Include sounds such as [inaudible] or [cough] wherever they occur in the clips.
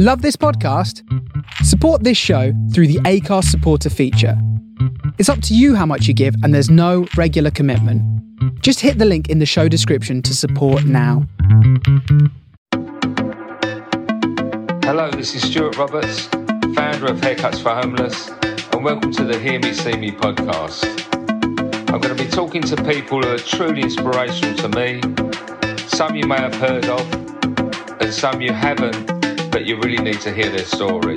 Love this podcast? Support this show through the Acast supporter feature. It's up to you how much you give, and there's no regular commitment. Just hit the link in the show description to support now. Hello, this is Stuart Roberts, founder of Haircuts for Homeless, and welcome to the Hear Me See Me podcast. I'm going to be talking to people who are truly inspirational to me. Some you may have heard of, and some you haven't, but you really need to hear their story.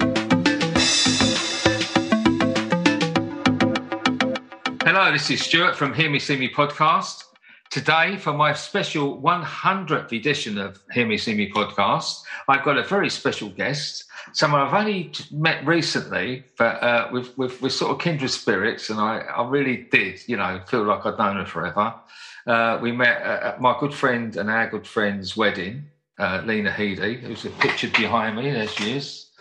Hello, this is Stuart from Hear Me See Me podcast. Today, for my special 100th edition of Hear Me See Me podcast, I've got a very special guest, someone I've only met recently, but uh, with, with, with sort of kindred spirits, and I, I really did, you know, feel like I'd known her forever. Uh, we met at my good friend and our good friend's wedding, uh, Lena Headey, who's pictured behind me. There she is.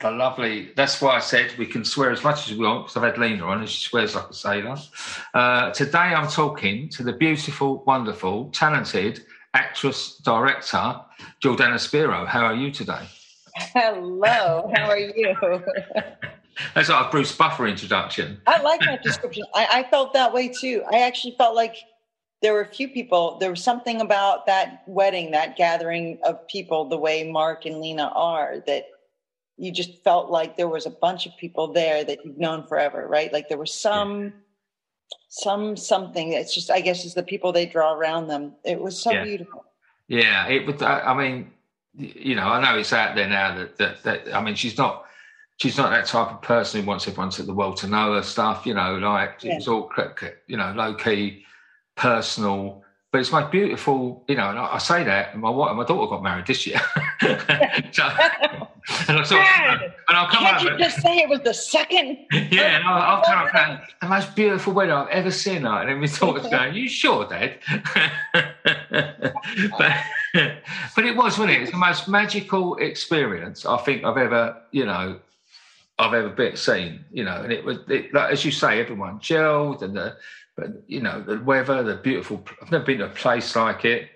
A lovely. That's why I said we can swear as much as we want because I've had Lena on and she swears like a sailor. Uh, today I'm talking to the beautiful, wonderful, talented actress director Jordana Spiro. How are you today? Hello. How are you? [laughs] That's like a Bruce Buffer introduction. I like that description. I, I felt that way too. I actually felt like there were a few people. There was something about that wedding, that gathering of people, the way Mark and Lena are, that you just felt like there was a bunch of people there that you've known forever, right? Like there was some, yeah. some something. It's just, I guess, it's the people they draw around them. It was so yeah. beautiful. Yeah, it would. I mean, you know, I know it's out there now that that, that I mean, she's not she's not that type of person who wants everyone to the world to know her stuff. You know, like yeah. it's all you know low key personal. But it's my beautiful, you know, and I, I say that, and my wife, my daughter got married this year. [laughs] so, and I sort of, and I'll come Can't you just say it was the second? [laughs] Yeah, and I'll, I'll come up and the most beautiful wedding I've ever seen. Her. And then we thought, going, "You sure, Dad?" [laughs] but, but it was, wasn't it? It's the most magical experience I think I've ever, you know, I've ever been seen. You know, and it was it, like as you say, everyone gelled and the but you know, the weather, the beautiful. I've never been to a place like it.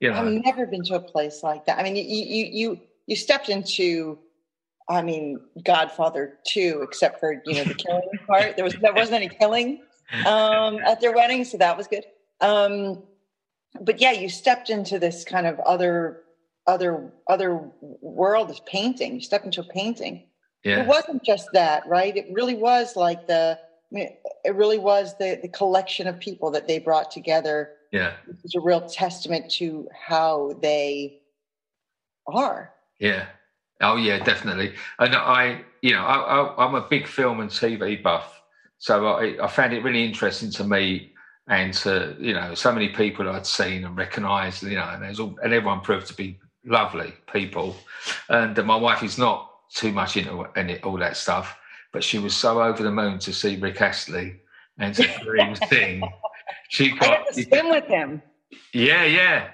You know, I've never been to a place like that. I mean, you you you you stepped into. I mean, Godfather two, except for you know the killing [laughs] part. There was there wasn't any killing um, at their wedding, so that was good. Um, but yeah, you stepped into this kind of other other other world of painting. You stepped into a painting. Yeah. It wasn't just that, right? It really was like the mean, it really was the, the collection of people that they brought together. Yeah. It's a real testament to how they are. Yeah. Oh, yeah, definitely. And I, you know, I, am a big film and TV buff. So I, I found it really interesting to me and to, you know, so many people I'd seen and recognised, you know, and, all, and everyone proved to be lovely people. And my wife is not too much into any, all that stuff but she was so over the moon to see Rick Astley and to him sing. [laughs] She got, I got to swim with him. Yeah, yeah.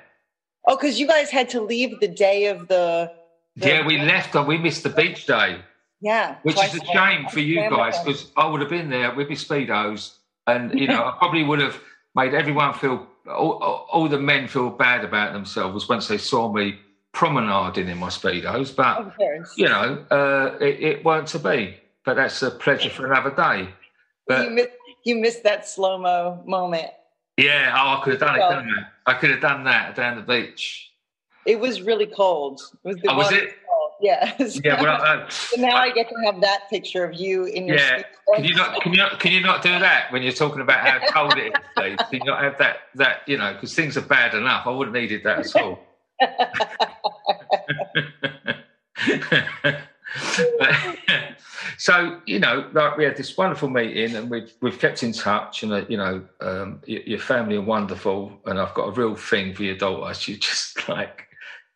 Oh, because you guys had to leave the day of the. the yeah, we left on. We missed the beach day. Yeah, which is a shame for you guys because I would have been there with my speedos, and you know I probably would have made everyone feel all, all, the men feel bad about themselves once they saw me promenading in my speedos. But you know, uh, it, it weren't to be but that's a pleasure for another day. But you missed, you missed that slow mo moment. Yeah, oh, I could have done it, didn't I? I could have done that down the beach. It was really cold. It was, the oh, was it? Cold. Yeah. [laughs] Yeah. Well, uh, so [laughs] now I, I get to have that picture of you in your. Yeah. Can you not? Can you not? Can you not do that when you're talking about how cold it is? Can you not have that? That you know, because things are bad enough. I wouldn't needed that at all. [laughs] so you know, like we had this wonderful meeting, and we've we've kept in touch, and uh, you know, um, your, your, family are wonderful, and I've got a real thing for your daughter. [laughs] She just like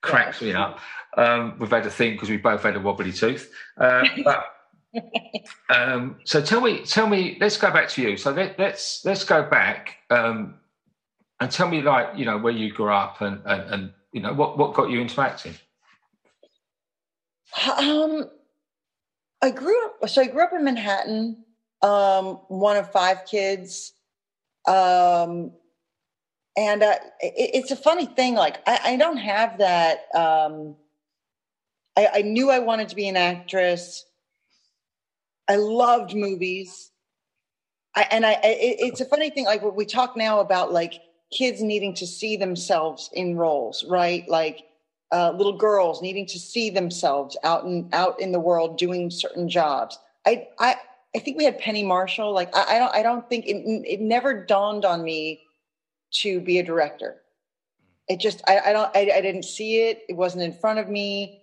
cracks me up. Um, we've had a thing because we both had a wobbly tooth, uh, but. [laughs] um, so tell me, tell me. Let's go back to you. So let, us let's, let's go back um, and tell me, like you know, where you grew up and, and, and you know what what got you into acting. Um, I grew up. So I grew up in Manhattan. Um, one of five kids. Um, and uh, it, it's a funny thing. Like I, I don't have that. Um, I, I knew I wanted to be an actress. I loved movies. I, and I, it, it's a funny thing. Like we talk now about like kids needing to see themselves in roles, right? Like uh, little girls needing to see themselves out in out in the world doing certain jobs. I I I think we had Penny Marshall. Like I, I don't I don't think it, it never dawned on me to be a director. It just I, I don't I, I didn't see it. It wasn't in front of me.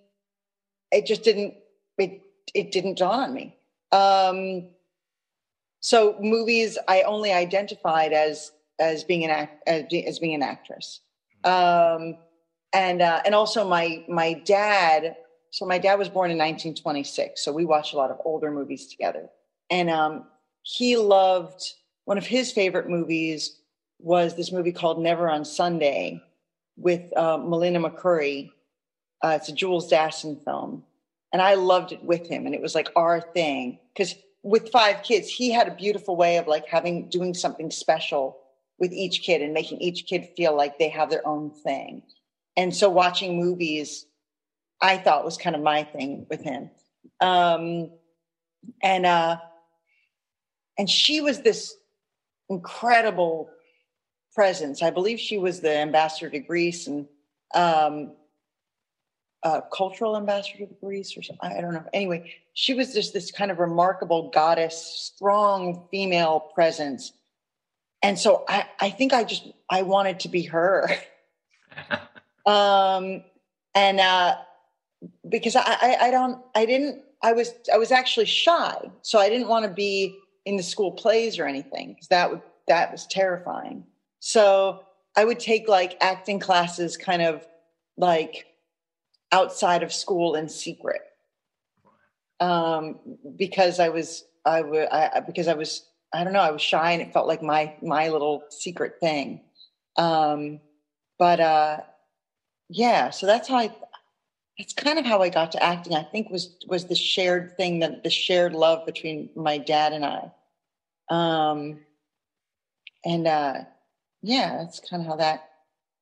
It just didn't it it didn't dawn on me. Um, so movies I only identified as as being an act as, as being an actress. Um, and uh, and also my my dad. So my dad was born in 1926, so we watched a lot of older movies together. And um, he loved one of his favorite movies was this movie called Never on Sunday with uh, Melina Mercouri. Uh, it's a Jules Dassin film, and I loved it with him, and it was like our thing because with five kids, he had a beautiful way of like having doing something special with each kid and making each kid feel like they have their own thing. And so watching movies, I thought was kind of my thing with him. Um, and uh, and she was this incredible presence. I believe she was the ambassador to Greece and um, uh, cultural ambassador to Greece or something. I don't know. Anyway, she was just this kind of remarkable goddess, strong female presence. And so I, I think I just I wanted to be her. [laughs] um, and uh, because I, I, I don't I didn't I was I was actually shy, so I didn't want to be in the school plays or anything because that would that was terrifying. So I would take like acting classes, kind of like outside of school in secret, um, because I was I would I, because I was I don't know I was shy and it felt like my my little secret thing. Um, but uh, yeah, so that's how I. That's kind of how I got to acting. I think was was the shared thing that the shared love between my dad and I. Um, and uh, yeah, that's kind of how that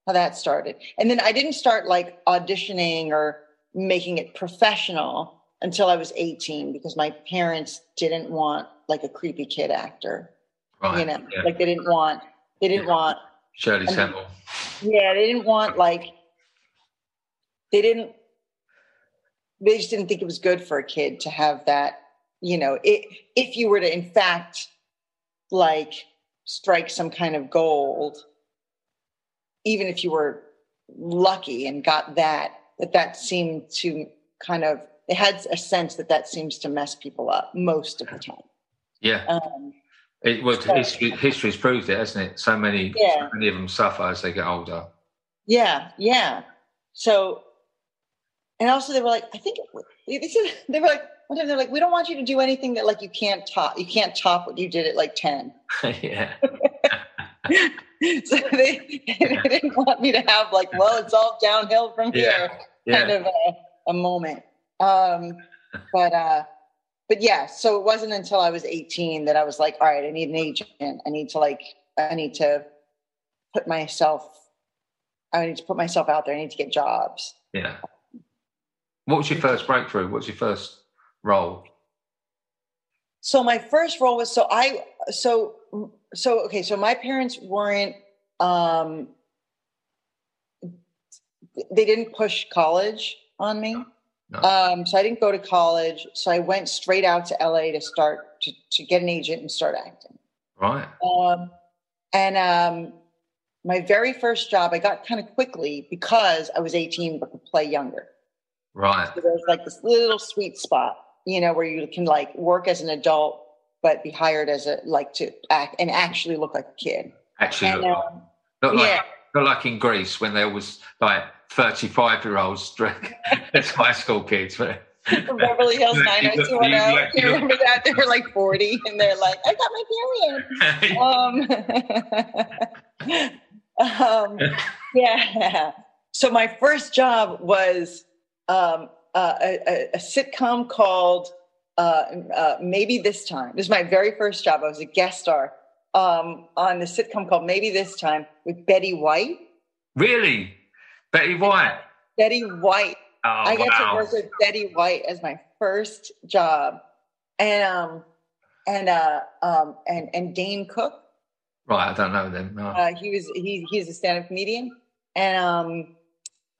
how that started. And then I didn't start like auditioning or making it professional until I was 18 because my parents didn't want like a creepy kid actor. Right. You know, yeah. like they didn't want they didn't yeah. want Shirley Temple. Yeah, they didn't want like they didn't they just didn't think it was good for a kid to have that, you know, it, if you were to in fact like strike some kind of gold even if you were lucky and got that, that that seemed to kind of, it had a sense that that seems to mess people up most of the time. Yeah. Um, it, well, so, history, history's proved it, hasn't it? So many, yeah. so many of them suffer as they get older. Yeah, yeah. So, and also they were like, I think they said [laughs] they were like one time they're like, we don't want you to do anything that like you can't top. You can't top what you did at like ten. yeah. [laughs] [laughs] so they, they, didn't want me to have like, well, it's all downhill from here, yeah. kind of a, a moment. Um, but uh, but yeah, so it wasn't until I was 18 that I was like, all right, I need an agent. I need to like, I need to put myself, I need to put myself out there. I need to get jobs. Yeah. What was your first breakthrough? What was your first role? So my first role was so I so so okay so my parents weren't um they didn't push college on me no. um so i didn't go to college so i went straight out to la to start to, to get an agent and start acting right um and um my very first job i got kind of quickly because i was 18 but could play younger right so there was like this little sweet spot you know where you can like work as an adult but be hired as a like to act and actually look like a kid. Actually, and, look, um, not like yeah. not like in Grease when there was like thirty-five year olds [laughs] as high school kids. But, [laughs] Beverly Hills 90210. You remember that? They were like 40 and they're like, I got my period. [laughs] um, um, yeah. So my first job was um, uh, a, a, sitcom called uh, uh, Maybe This Time. This is my very first job. I was a guest star um, on the sitcom called Maybe This Time with Betty White. Really? Betty White? Betty White Oh, I got wow. to work with Betty White as my first job, and um, and uh, um, and and Dane Cook. Right, I don't know them. No. Uh, he was he he's a stand-up comedian, and um,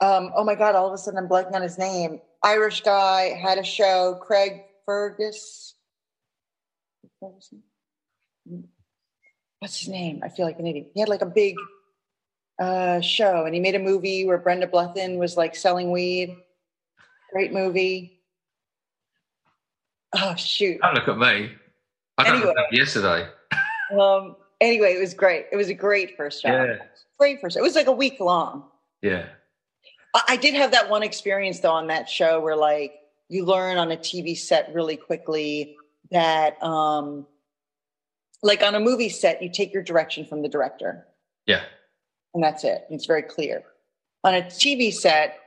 um, oh my god, all of a sudden I'm blanking on his name. Irish guy had a show. Craig Fergus. What was he- What's his name? I feel like an idiot. He had like a big uh, show, and he made a movie where Brenda Blethyn was like selling weed. Great movie. Oh shoot. Don't look at me. I don't Anyway. yesterday. Um. Anyway, it was great. It was a great first job. Yeah. Great first. It was like a week long. Yeah. I, did have that one experience though on that show where like you learn on a TV set really quickly that um like on a movie set you take your direction from the director Yeah. and that's it. It's very clear. On a TV set,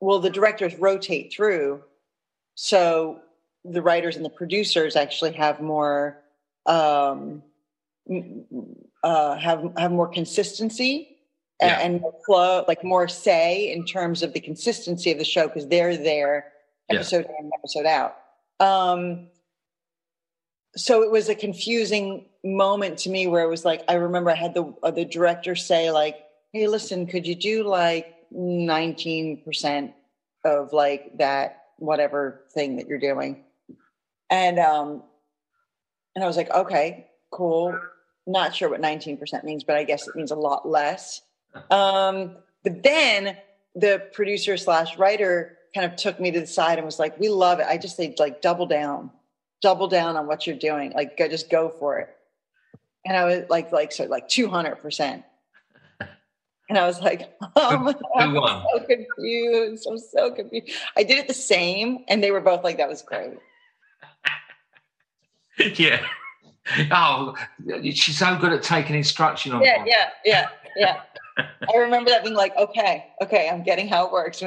well, the directors rotate through, so the writers and the producers actually have more um, uh, have have more consistency Yeah. and more flow, like more say in terms of the consistency of the show because they're there Yeah. episode in, episode out. Um, so it was a confusing moment to me where it was like I remember I had the uh, the director say like, "Hey, listen, could you do like nineteen percent of like that whatever thing that you're doing?" And um, and I was like, "Okay, cool." Not sure what nineteen percent means, but I guess it means a lot less. Um, but then the producer slash writer kind of took me to the side and was like, "We love it." I just say like double down, double down on what you're doing. Like, go, just go for it. And I was like, like so, like two hundred percent. And I was like, [laughs] oh my Who God, won? I'm so confused. I'm so confused. I did it the same, and they were both like, "That was great." [laughs] yeah. Oh, she's so good at taking instruction on. Yeah, yeah, yeah, yeah. [laughs] I remember that being like, "Okay, okay, I'm getting how it works." [laughs]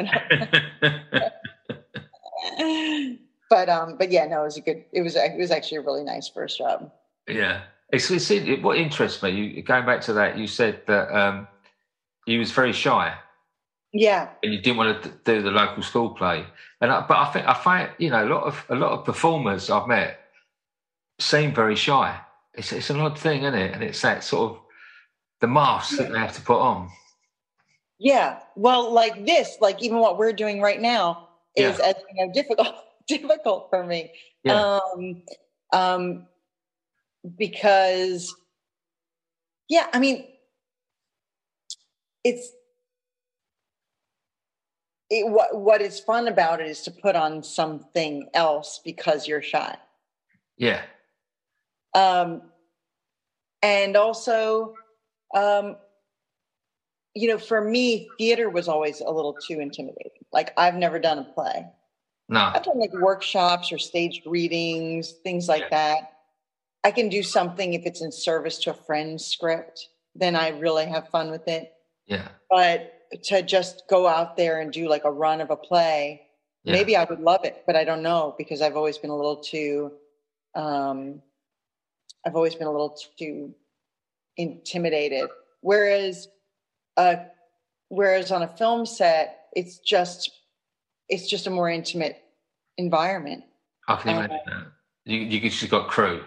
but um, but yeah, no, it was a good. It was it was actually a really nice first job. yeah. It's, it's it, what interests me. You going back to that. You said that um, you was very shy Yeah, and you didn't want to do the local school play. And I, but I think I find you know a lot of a lot of performers I've met seem very shy. It's it's an odd thing, isn't it? And it's that sort of the mask that they have to put on. yeah. Well, like this, like even what we're doing right now is as you know difficult [laughs] difficult for me. Yeah. Um, um, because yeah, I mean, it's it, what what is fun about it is to put on something else because you're shy. yeah. um, and also um, you know for me theater was always a little too intimidating like i've never done a play No. i've done like workshops or staged readings things like that i can do something if it's in service to a friend's script then i really have fun with it Yeah. but to just go out there and do like a run of a play Yeah. maybe i would love it but i don't know because i've always been a little too um i've always been a little too intimidated whereas uh whereas on a film set it's just it's just a more intimate environment I can imagine that. You you just got crew.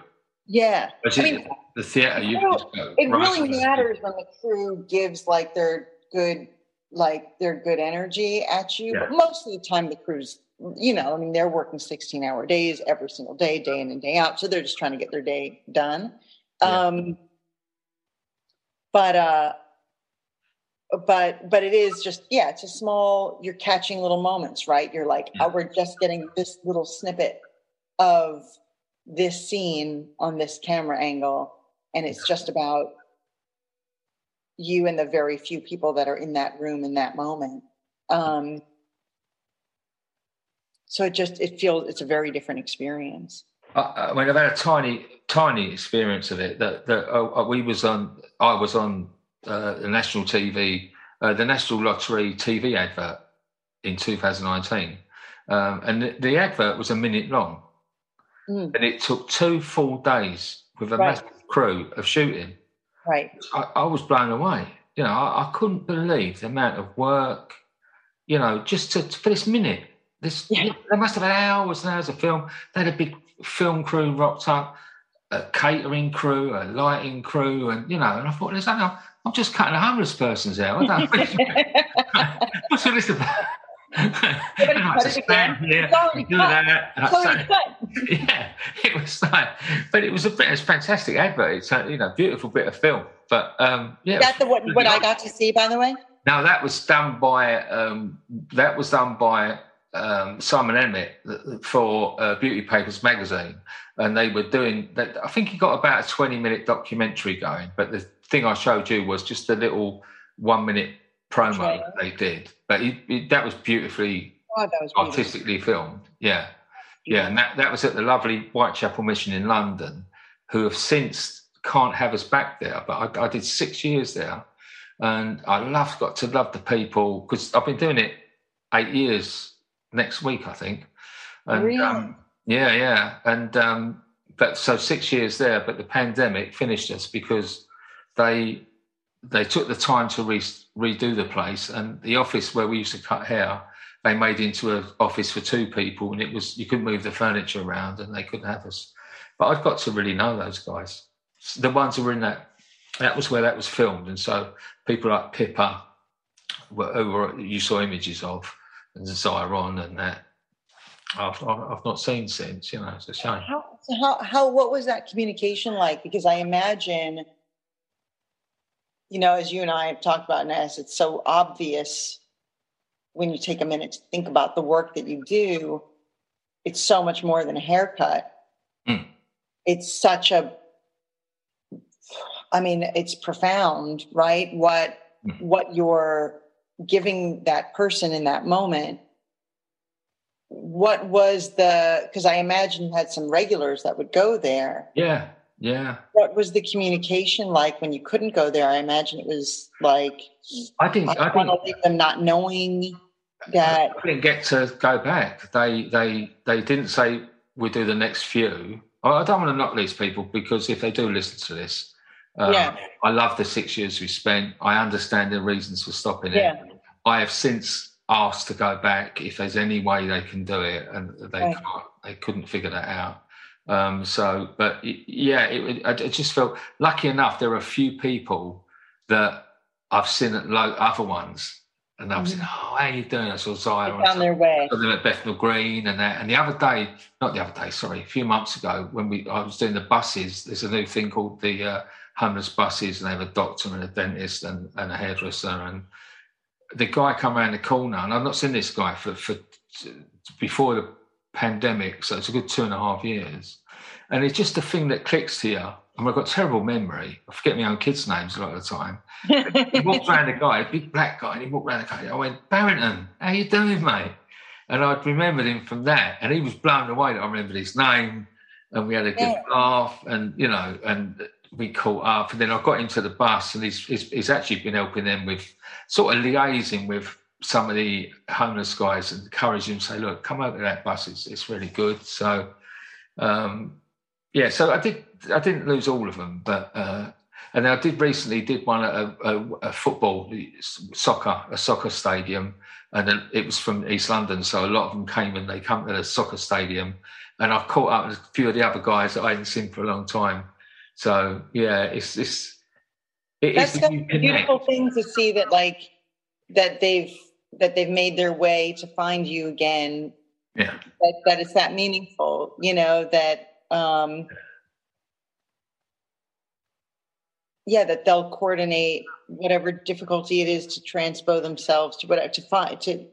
yeah But I mean, the theatre, you know, it really matters when the crew gives like their good like their good energy at you Yeah. but most of the time the crews you know i mean they're working 16 hour days every single day day in and day out so they're just trying to get their day done Yeah. um but uh but but it is just yeah it's a small you're catching little moments right? You're like oh we're just getting this little snippet of this scene on this camera angle and it's just about you and the very few people that are in that room in that moment. Um so it just it feels it's a very different experience. I, I mean, I've had a tiny, tiny experience of it. That that uh, we was on, I was on uh, the national TV, uh, the National Lottery TV advert in 2019, um, and the, the advert was a minute long, Mm. and it took two full days with a Right. massive crew of shooting. right I, I was blown away. You know, I, I couldn't believe the amount of work, you know, just to, for this minute. This yeah. they must have had hours and hours of film. They had a big film crew rocked up, a catering crew, a lighting crew, and you know. And I thought, there's I'm just cutting a homeless person's out. I don't. [laughs] What's all this about? stand here, do that. [laughs] yeah, it was like, but it was a bit, it was fantastic advert. It's a you know beautiful bit of film. But um, yeah, that's the what, what I got to see, by the way. Now that was done by um, that was done by um, Simon Emmett for uh, Beauty Papers magazine, and they were doing that. I think he got about a twenty-minute documentary going, but the thing I showed you was just a little one-minute promo they did. But that was beautifully oh, that was artistically filmed. Yeah, yeah, and that that was at the lovely Whitechapel Mission in London, who have since can't have us back there. But I, I did six years there, and I love got to love the people because I've been doing it eight years next week, I think. And really? um, yeah, yeah, and um, but so six years there, but the pandemic finished us because they they took the time to re- redo the place, and the office where we used to cut hair, they made into an office for two people, and it was you couldn't move the furniture around, and they couldn't have us. But I've got to really know those guys, the ones who were in that. That was where that was filmed, and so people like Pippa, who were, you saw images of, and Zyron and that. I've, I've not seen since, you know, it's a shame. How, how, how, what was that communication like? Because I imagine, you know, as you and I have talked about, Ness, it's so obvious when you take a minute to think about the work that you do. It's so much more than a haircut. Mm. It's such a, I mean, it's profound, right? What, mm. what you're giving that person in that moment what was the because i imagine you had some regulars that would go there yeah yeah what was the communication like when you couldn't go there i imagine it was like i think i, I to leave them not knowing that I didn't get to go back they they they didn't say we'll do the next few i don't want to knock these people because if they do listen to this um, yeah. I love the six years we spent. I understand the reasons for stopping yeah. it. I have since asked to go back if there's any way they can do it, and they right. can't. They couldn't figure that out. Um, so, but yeah, it, I, just felt lucky enough. There are a few people that I've seen at lo- other ones, and I've mm-hmm. said, "Oh, how are you doing?" I saw Zaya on their way. I saw them at Bethnal Green and that. And the other day, not the other day, sorry, a few months ago, when we I was doing the buses. There's a new thing called the uh, homeless buses, and they have a doctor and a dentist and, and a hairdresser and the guy come around the corner, and I've not seen this guy for, for before the pandemic, so it's a good two and a half years. And it's just a thing that clicks you. I mean, I've got terrible memory. I forget my own kids' names a lot of the time. [laughs] he walked around the guy, a big black guy, and he walked around the guy. I went, Barrington, how you doing, mate? And I'd remembered him from that. And he was blown away that I remembered his name. And we had a good yeah. laugh. And, you know, and we caught up. And then I got into the bus, and he's, he's, he's actually been helping them with sort of liaising with some of the homeless guys and encouraging them, say, look, come over to that bus, it's, it's really good. So, um, yeah, so I did, I didn't lose all of them, but, uh, and I did recently did one at a, a, a, football, soccer, a soccer stadium, and it was from East London, so a lot of them came and they come to the soccer stadium, and I've caught up with a few of the other guys that I hadn't seen for a long time. So yeah, it's it's it That's a beautiful thing to see that like that they've that they've made their way to find you again. Yeah. That that it's that meaningful, you know, that um yeah, that they'll coordinate whatever difficulty it is to transpo themselves to whatever to find to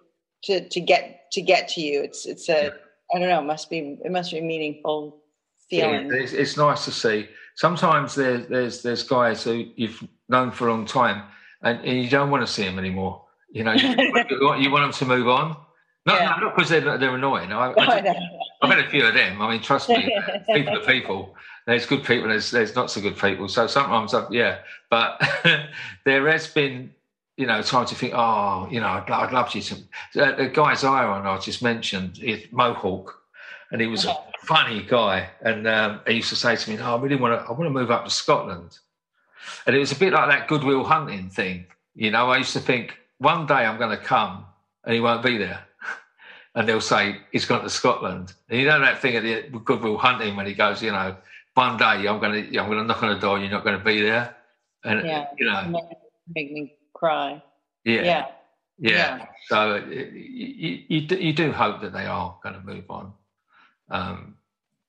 to to get to get to you. It's it's a yeah. I don't know, it must be it must be a meaningful feeling. It's, it's nice to see. Sometimes there's there's there's guys who you've known for a long time, and, and you don't want to see them anymore. You know, you, you want them to move on. Not, yeah. not because they're, they're annoying. I, I just, I've had a few of them. I mean, trust me, [laughs] people are people. There's good people. There's there's not so good people. So sometimes, I, yeah. But [laughs] there has been, you know, time to think. Oh, you know, I'd, I'd love you to. Uh, the guy Zyron I just mentioned, is Mohawk, and he was a funny guy. And um, he used to say to me, "Oh, I really want to. I want to move up to Scotland." And it was a bit like that Goodwill Hunting thing. You know, I used to think one day I'm going to come and he won't be there. [laughs] And they'll say he's gone to Scotland. And you know that thing at the Goodwill Hunting when he goes, you know, one day I'm going to I'm going to knock on the door, you're not going to be there, and Yeah. you know, Make me cry. yeah, Yeah. yeah. Yeah. So you, you, do- you do hope that they are going to move on. Um,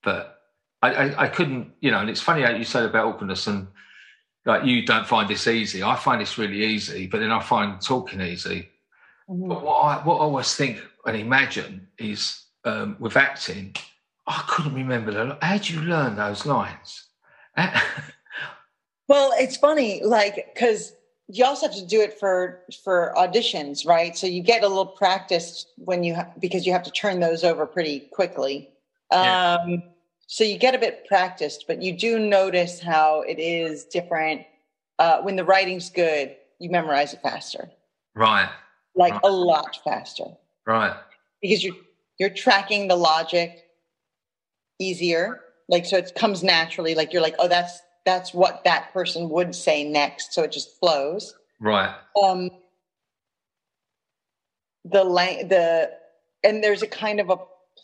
but I, I, I couldn't, you know, and it's funny how you said about awkwardness and like you don't find this easy. I find this really easy, but then I find talking easy. Mhm. But what I, what I always think and imagine is um, with acting, I couldn't remember the. How do you learn those lines? [laughs] Well, it's funny, like because you also have to do it for for auditions, right? So you get a little practice when you ha- because you have to turn those over pretty quickly. Yeah. Um, so you get a bit practiced, but you do notice how it is different. Uh, when the writing's good, you memorize it faster, right, like Right. a lot faster, right, because you're you're tracking the logic easier. Like so, it comes naturally. Like you're like, oh, that's that's what that person would say next, so it just flows. right. um the lang- the and there's a kind of a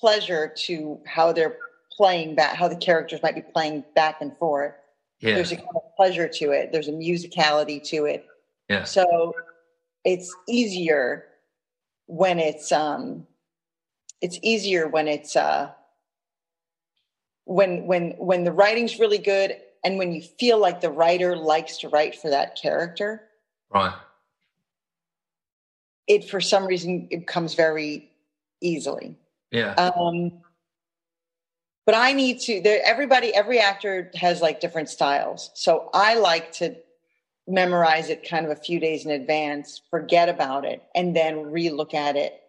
pleasure to how they're playing back how the characters might be playing back and forth. Yeah, there's a kind of pleasure to it. There's a musicality to it. Yeah, so it's easier when it's um it's easier when it's uh when when when the writing's really good and when you feel like the writer likes to write for that character. Right. it for some reason it comes very easily Yeah, um but i need to there everybody every actor has like different styles. So i like to memorize it kind of a few days in advance forget about it and then relook at it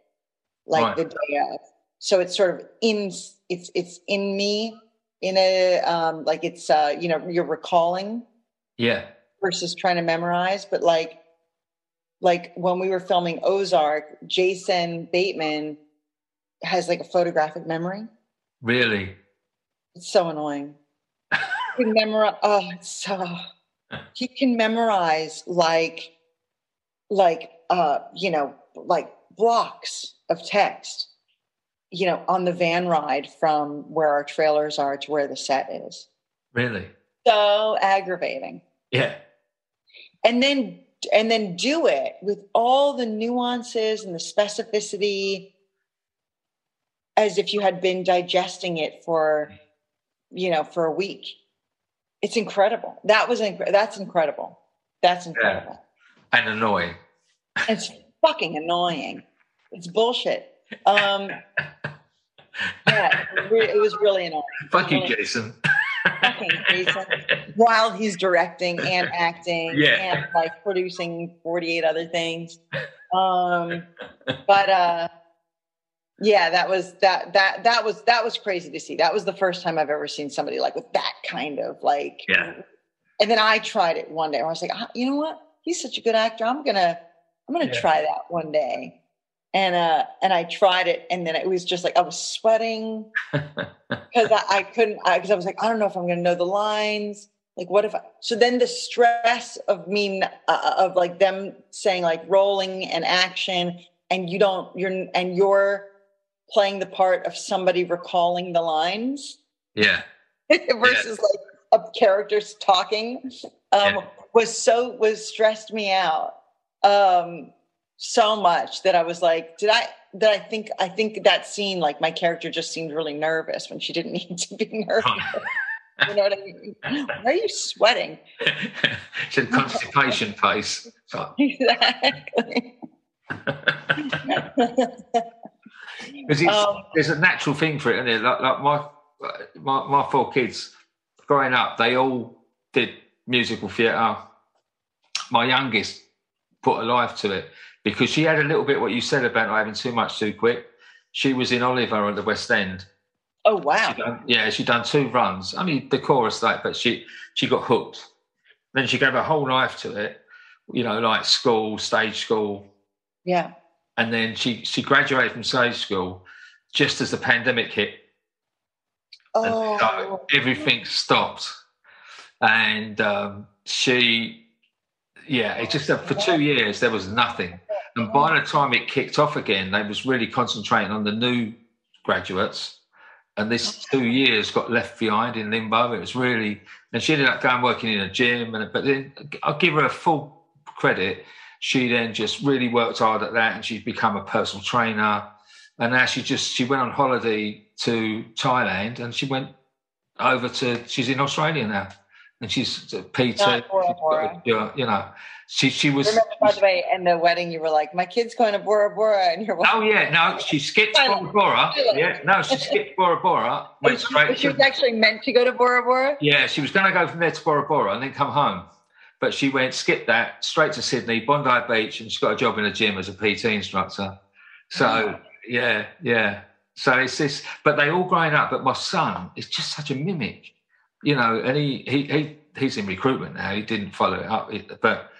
like Right. the day of. So it's sort of in it's it's in me in a um like it's uh you know you're recalling yeah, versus trying to memorize. But like like when we were filming ozark jason bateman has like a photographic memory really. it's so annoying he can memorize oh it's so he can memorize like like uh you know like blocks of text you know on the van ride from where our trailers are to where the set is Really? so aggravating Yeah. and then and then do it with all the nuances and the specificity as if you had been digesting it for you know for a week it's incredible that was inc- that's incredible that's incredible And annoying. [laughs] it's fucking annoying it's bullshit um [laughs] yeah it was, re- it was really annoying Fuck you, Really- Jason. fucking [laughs] Jason. while he's directing and acting Yeah. and like producing 48 other things. Um, but uh, yeah, that was that that that was that was crazy to see. That was the first time I've ever seen somebody like with that kind of like. Yeah. And then I tried it one day. And I was like, "Ah, you know what? He's such a good actor. I'm gonna I'm gonna Yeah. try that one day. And uh, and I tried it, and then it was just like I was sweating [laughs] because I, I couldn't because I, was like I don't know if I'm going to know the lines. Like what if I, so then the stress of me uh, of like them saying like rolling and action and you don't you're and you're playing the part of somebody recalling the lines yeah. [laughs] versus like a characters talking um, Yeah. was so was stressed me out um, so much that I was like, did I? That I think I think that scene like my character just seemed really nervous when she didn't [laughs] need to be nervous. you know what I mean? [laughs] Why are you sweating? it's a constipation face. Exactly. Because it's, Um, there's a natural thing for it, isn't it? Like, like my, my my four kids growing up, they all did musical theatre. My youngest put a life to it because she had a little bit what you said about not having too much too quick. She was in Oliver at the West End. oh wow! She done, yeah, she done two runs. I mean, the chorus like, but she she got hooked. Then she gave her whole life to it. You know, like school, stage school, Yeah. And then she she graduated from stage school just as the pandemic hit. And Oh, so everything stopped, and um, she yeah, it just for two years there was nothing, and by the time it kicked off again, they was really concentrating on the new graduates, and this two years got left behind in limbo. It was really, and she ended up going working in a gym, and but then I'll give her a full credit. She then just really worked hard at that, and she's become a personal trainer. And now she just she went on holiday to Thailand, and she went over to she's in Australia now and she's uh, Peter. Oh, you know, she she was. Remember, by the way, in the wedding, you were like, "My kid's going to Bora Bora," and you're. Like, Oh yeah, no, she skipped Bora Bora. Yeah, no, she skipped Bora Bora. Went straight. She, she was actually meant to go to Bora Bora. Yeah, she was going to go from there to Bora Bora and then come home, but she went skip that straight to Sydney, Bondi Beach, and she got a job in a gym as a PT instructor. So oh. yeah, yeah. So it's this, but they all growing up. But my son is just such a mimic you know, and he, he, he he's in recruitment now. He didn't follow it up, but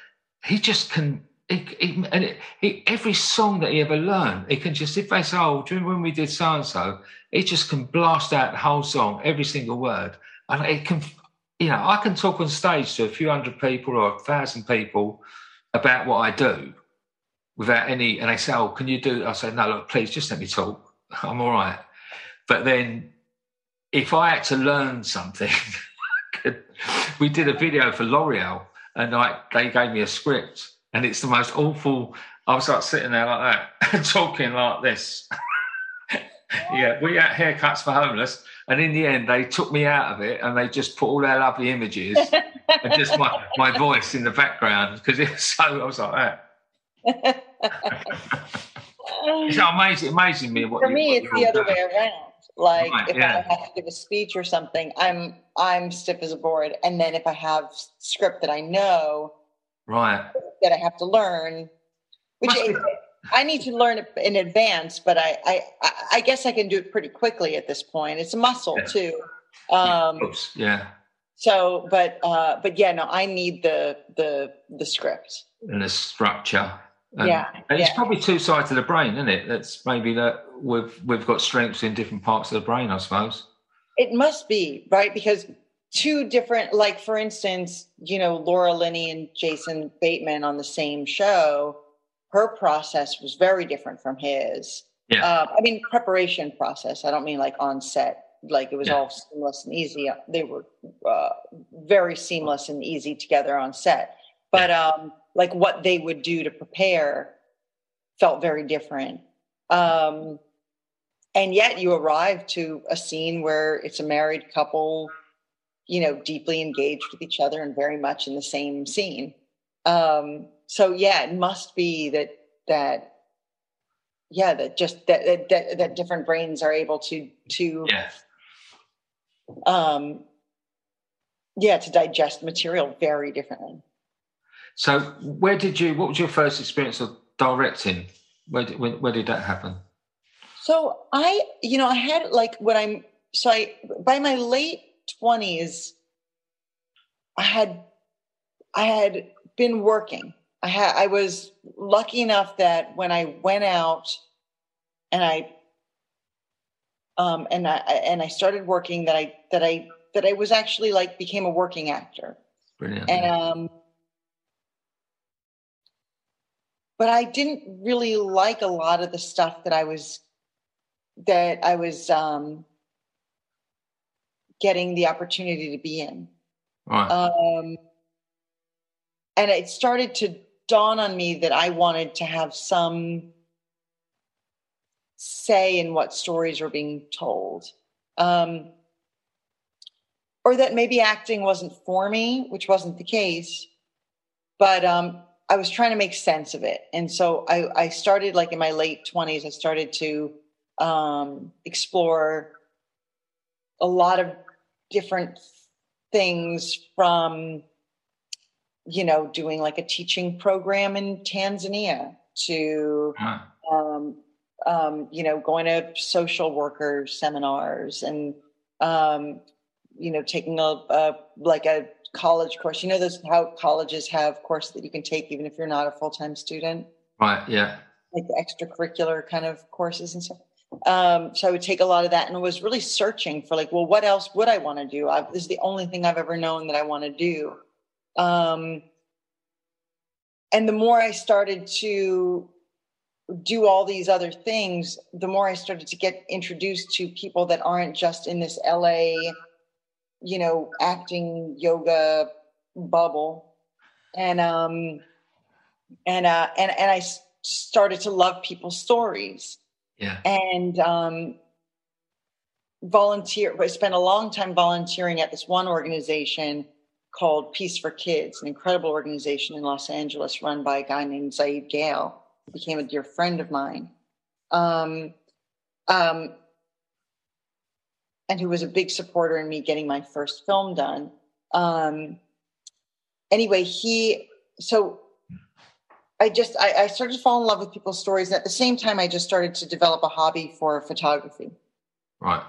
he just can. He, he, and it, he, every song that he ever learned, he can just if they say, "Oh, do you remember when we did so and so?" He just can blast out the whole song, every single word, and it can. You know, I can talk on stage to a few hundred people or a thousand people about what I do without any. And they say, "Oh, can you do?" I say, "No, look, please, just let me talk. [laughs] I'm all right." But then if I had to learn something, [laughs] we did a video for L'Oreal and I, they gave me a script and it's the most awful. I was like sitting there like that, [laughs] talking like this. yeah, we had haircuts for homeless. And in the end, they took me out of it and they just put all their lovely images [laughs] and just my, my voice in the background because it was so, I was like that. [laughs] it's amazing, amazing me. What For you, me, it's the other way around. Like right, if yeah. I have to give a speech or something, I'm I'm stiff as a board. And then if I have script that I know, right, that I have to learn, which I need to learn in advance, but I, I I guess I can do it pretty quickly at this point. It's a muscle yeah. too. Um, yeah. So, but uh, but yeah, no, I need the the the script and the structure. And, yeah, and it's yeah. probably two sides of the brain, isn't it? That's maybe that we've we've got strengths in different parts of the brain, I suppose. It must be right because two different, like for instance, you know, Laura Linney and Jason Bateman on the same show. Her process was very different from his. Yeah. Uh, I mean, preparation process. I don't mean like on set, like it was yeah. all seamless and easy. They were uh, very seamless and easy together on set. But yeah. um, like what they would do to prepare felt very different. Um, and yet you arrive to a scene where it's a married couple, you know, deeply engaged with each other and very much in the same scene. Um, so yeah, it must be that that yeah that just that that, that different brains are able to to yeah. um yeah to digest material very differently so, where did you? What was your first experience of directing? Where did, where, where did that happen? So I, you know, I had like when I'm so I by my late twenties, I had I had been working. I had I was lucky enough that when I went out and I um and I and I started working that I that I that I was actually like became a working actor. Brilliant. And um but I didn't really like a lot of the stuff that I was that I was um, getting the opportunity to be in. Right. Um, and it started to dawn on me that I wanted to have some say in what stories were being told. Um, or that maybe acting wasn't for me, which wasn't the case. But um, I was trying to make sense of it. And so I, I started like in my late 20s, I started to um, explore a lot of different things from, you know, doing like a teaching program in Tanzania to, um, um, you know, going to social worker seminars and, um, you know, taking a, a like a college course. You know, those how colleges have courses that you can take even if you're not a full time student. Right. Yeah. Like extracurricular kind of courses and stuff. Um, so I would take a lot of that and was really searching for like, well, what else would I want to do? I, this is the only thing I've ever known that I want to do. Um, and the more I started to do all these other things, the more I started to get introduced to people that aren't just in this LA, you know, acting yoga bubble. And um and uh and and I started to love people's stories. Yeah. And um volunteer I spent a long time volunteering at this one organization called Peace for Kids, an incredible organization in Los Angeles run by a guy named Zaid Gayle who became a dear friend of mine, um, um, and who was a big supporter in me getting my first film done. Um, anyway, he so I just I, I, started to fall in love with people's stories, and at the same time, I just started to develop a hobby for photography. Right.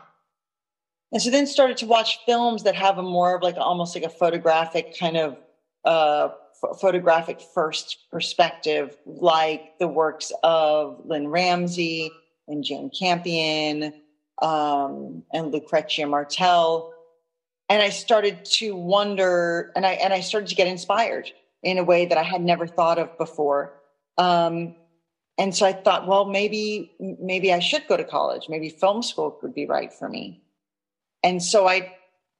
And so then started to watch films that have a more of like almost like a photographic kind of uh, photographic first perspective, like the works of Lynne Ramsay and Jane Campion um, and Lucrecia Martel. And I started to wonder, and I and I started to get inspired in a way that I had never thought of before. Um, and so I thought, well, maybe maybe I should go to college. Maybe film school would be right for me. And so I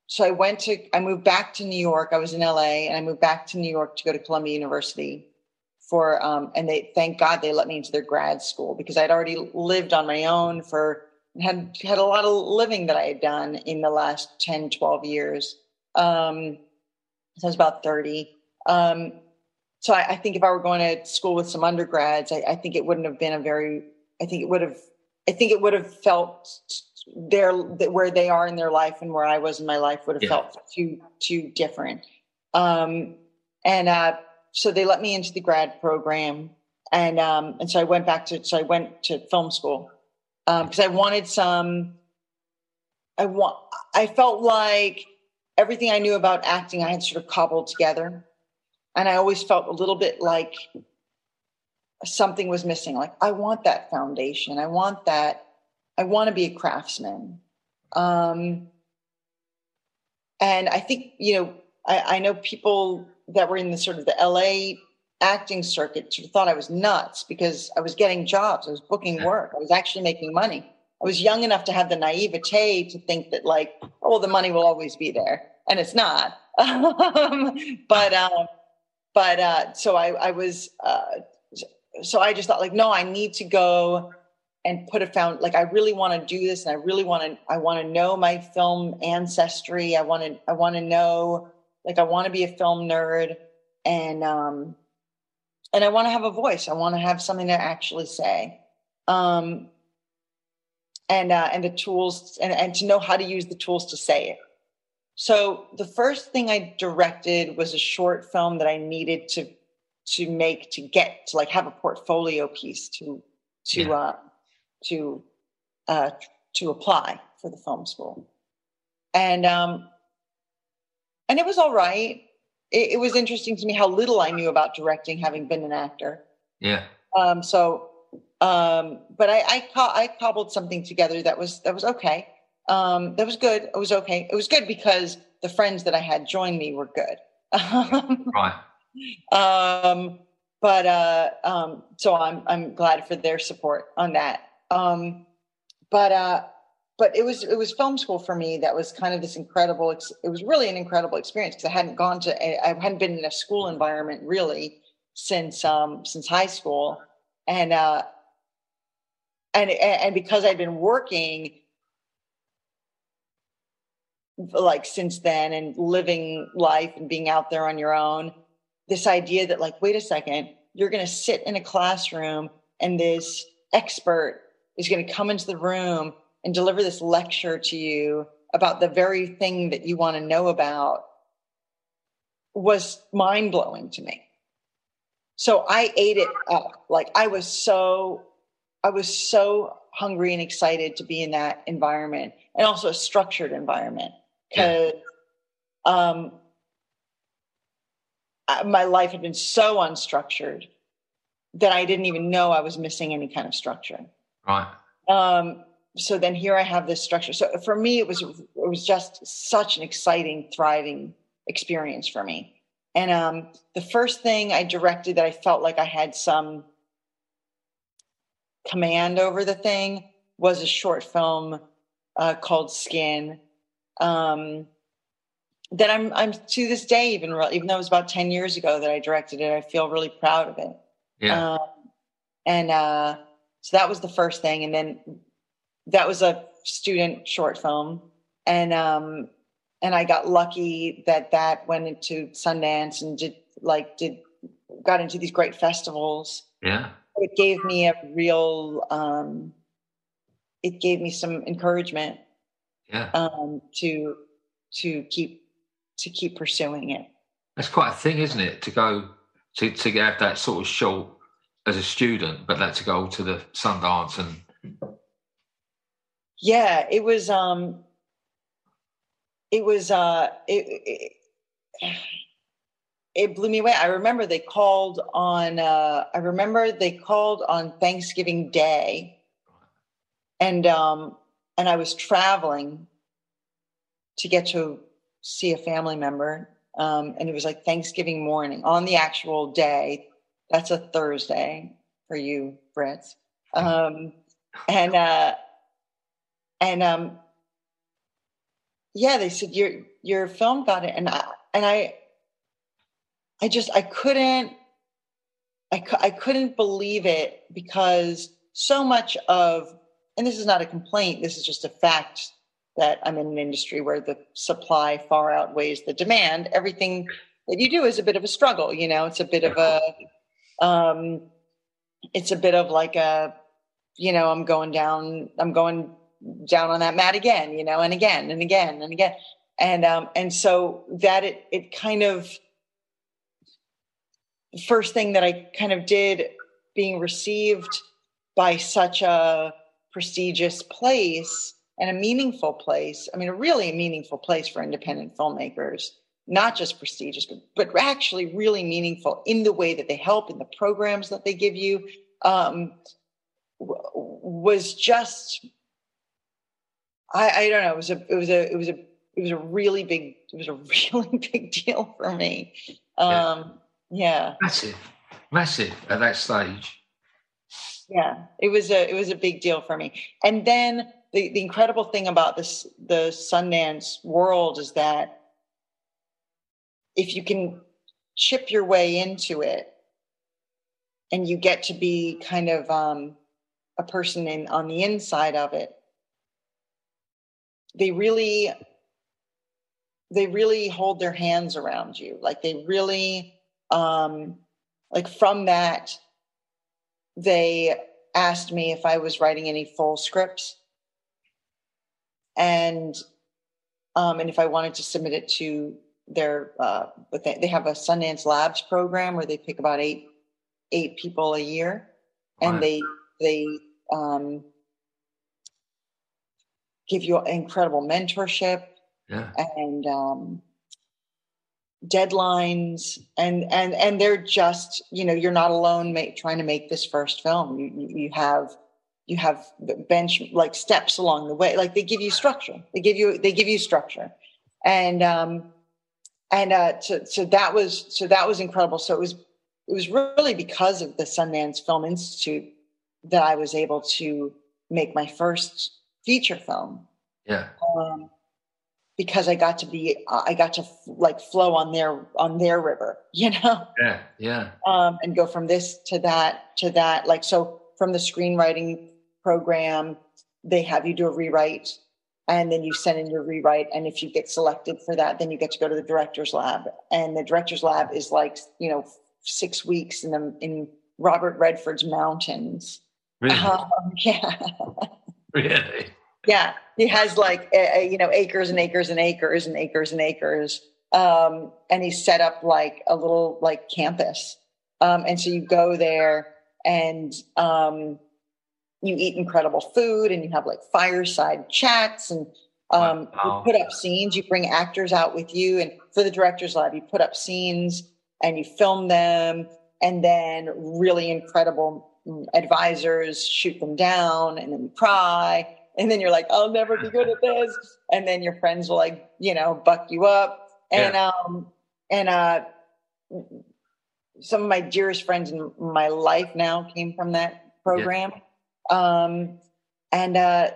so I went to, I moved back to New York. I was in LA and I moved back to New York to go to Columbia University for, um, and they, thank God they let me into their grad school because I'd already lived on my own for, had, had a lot of living that I had done in the last 10, 12 years. Um, so I was about 30. Um, so I, I, think if I were going to school with some undergrads, I, I think it wouldn't have been a very, I think it would have, I think it would have felt their where they are in their life and where I was in my life would have yeah. felt too too different. Um, and uh, so they let me into the grad program, and um, and so I went back to so I went to film school because um, I wanted some. I want. I felt like everything I knew about acting I had sort of cobbled together, and I always felt a little bit like something was missing. Like I want that foundation. I want that I want to be a craftsman. Um, and I think, you know, I, I, know people that were in the sort of the LA acting circuit sort of thought I was nuts because I was getting jobs, I was booking [laughs] work, I was actually making money. I was young enough to have the naivete to think that, like, oh, well, the money will always be there, and it's not. [laughs] um, but um, but uh, so I, I was uh, so I just thought like, no, I need to go and put a found like I really want to do this and I really want to I want to know my film ancestry. I want to I want to know like I want to be a film nerd and um and I want to have a voice. I want to have something to actually say. Um and uh and the tools and, and to know how to use the tools to say it. So the first thing I directed was a short film that I needed to to make to get to like have a portfolio piece to to yeah. uh to uh, to apply for the film school, and um, and it was all right. It, it, was interesting to me how little I knew about directing, having been an actor. Yeah. Um, so, um, but I I, co- I cobbled something together that was that was okay. Um, that was good. It was okay. It was good because the friends that I had join me were good. [laughs] right. Um, but uh, um, so I'm I'm glad for their support on that. Um, but uh, but it was it was film school for me that was kind of this incredible. It was really an incredible experience because I hadn't gone to I hadn't been in a school environment really since um, since high school, and uh, and and because I'd been working like since then and living life and being out there on your own this idea that like wait a second you're going to sit in a classroom and this expert is going to come into the room and deliver this lecture to you about the very thing that you want to know about was mind blowing to me. So I ate it up. Like I was so, I was so hungry and excited to be in that environment and also a structured environment because um, my life had been so unstructured that I didn't even know I was missing any kind of structure. Right. Um, so then here I have this structure. So for me, it was it was just such an exciting, thriving experience for me. And um, the first thing I directed that I felt like I had some command over the thing was a short film uh, called Skin. Um, that I'm, I'm to this day, even even though it was about ten years ago that I directed it, I feel really proud of it. Yeah. Um, and uh, so that was the first thing, and then that was a student short film, and um, and I got lucky that that went into Sundance and did like did got into these great festivals. Yeah, it gave me a real. Um, it gave me some encouragement. Yeah. Um, to to keep to keep pursuing it. That's quite a thing, isn't it? To go to to have that sort of short as a student, but that to go to the Sundance and yeah, it was um it was uh it, it, it blew me away. I remember they called on uh I remember they called on Thanksgiving Day and um and I was traveling to get to see a family member um and it was like Thanksgiving morning on the actual day that's a Thursday for you, Brits. Um, and uh, and um, yeah, they said your your film got it, and I and I I just I couldn't I I couldn't believe it because so much of and this is not a complaint. This is just a fact that I'm in an industry where the supply far outweighs the demand. Everything that you do is a bit of a struggle. You know, it's a bit of a um, it's a bit of like a, you know, I'm going down, I'm going down on that mat again, you know, and again and again and again. And um, and so that it it kind of first thing that I kind of did being received by such a prestigious place and a meaningful place. I mean, a really meaningful place for independent filmmakers not just prestigious, but, but actually really meaningful in the way that they help in the programs that they give you, um, was just, I, I don't know, it was a, it was a, it was a, it was a really big, it was a [laughs] really big deal for me. Um, yeah. yeah. Massive, massive at that stage. Yeah, it was a, it was a big deal for me. And then the, the incredible thing about this, the Sundance world is that if you can chip your way into it and you get to be kind of um, a person in on the inside of it they really they really hold their hands around you. Like they really um like from that they asked me if i was writing any full scripts and um and if i wanted to submit it to they're uh, but they, they have a Sundance Labs program where they pick about eight eight people a year, and they they um, give you incredible mentorship yeah. and um, deadlines. And and and they're just you know you're not alone make, trying to make this first film. You you have you have bench like steps along the way like they give you structure they give you they give you structure and um and uh, so, so that was so that was incredible. So it was it was really because of the Sundance Film Institute that I was able to make my first feature film. Yeah. Um, because I got to be, I got to like flow on their on their river, [laughs] you know. Yeah, yeah. Um, and go from this to that to that. Like so, from the screenwriting program, they have you do a rewrite and then you send in your rewrite and if you get selected for that then you get to go to the director's lab. And the director's lab is like you know six weeks in the in robert redford's mountains. Really? [laughs] Um, yeah. Really? Yeah he has like you know acres and acres and acres and acres and acres. Um, and he set up like a little like campus. Um, and so you go there and um, you eat incredible food and you have like fireside chats and um, wow. you put up scenes you bring actors out with you and for the director's lab you put up scenes and you film them and then really incredible mm, advisors shoot them down and then you cry and then you're like i'll never be good at this [laughs] and then your friends will like you know buck you up and yeah. um and uh some of my dearest friends in my life now came from that program. Yeah. Um, and uh,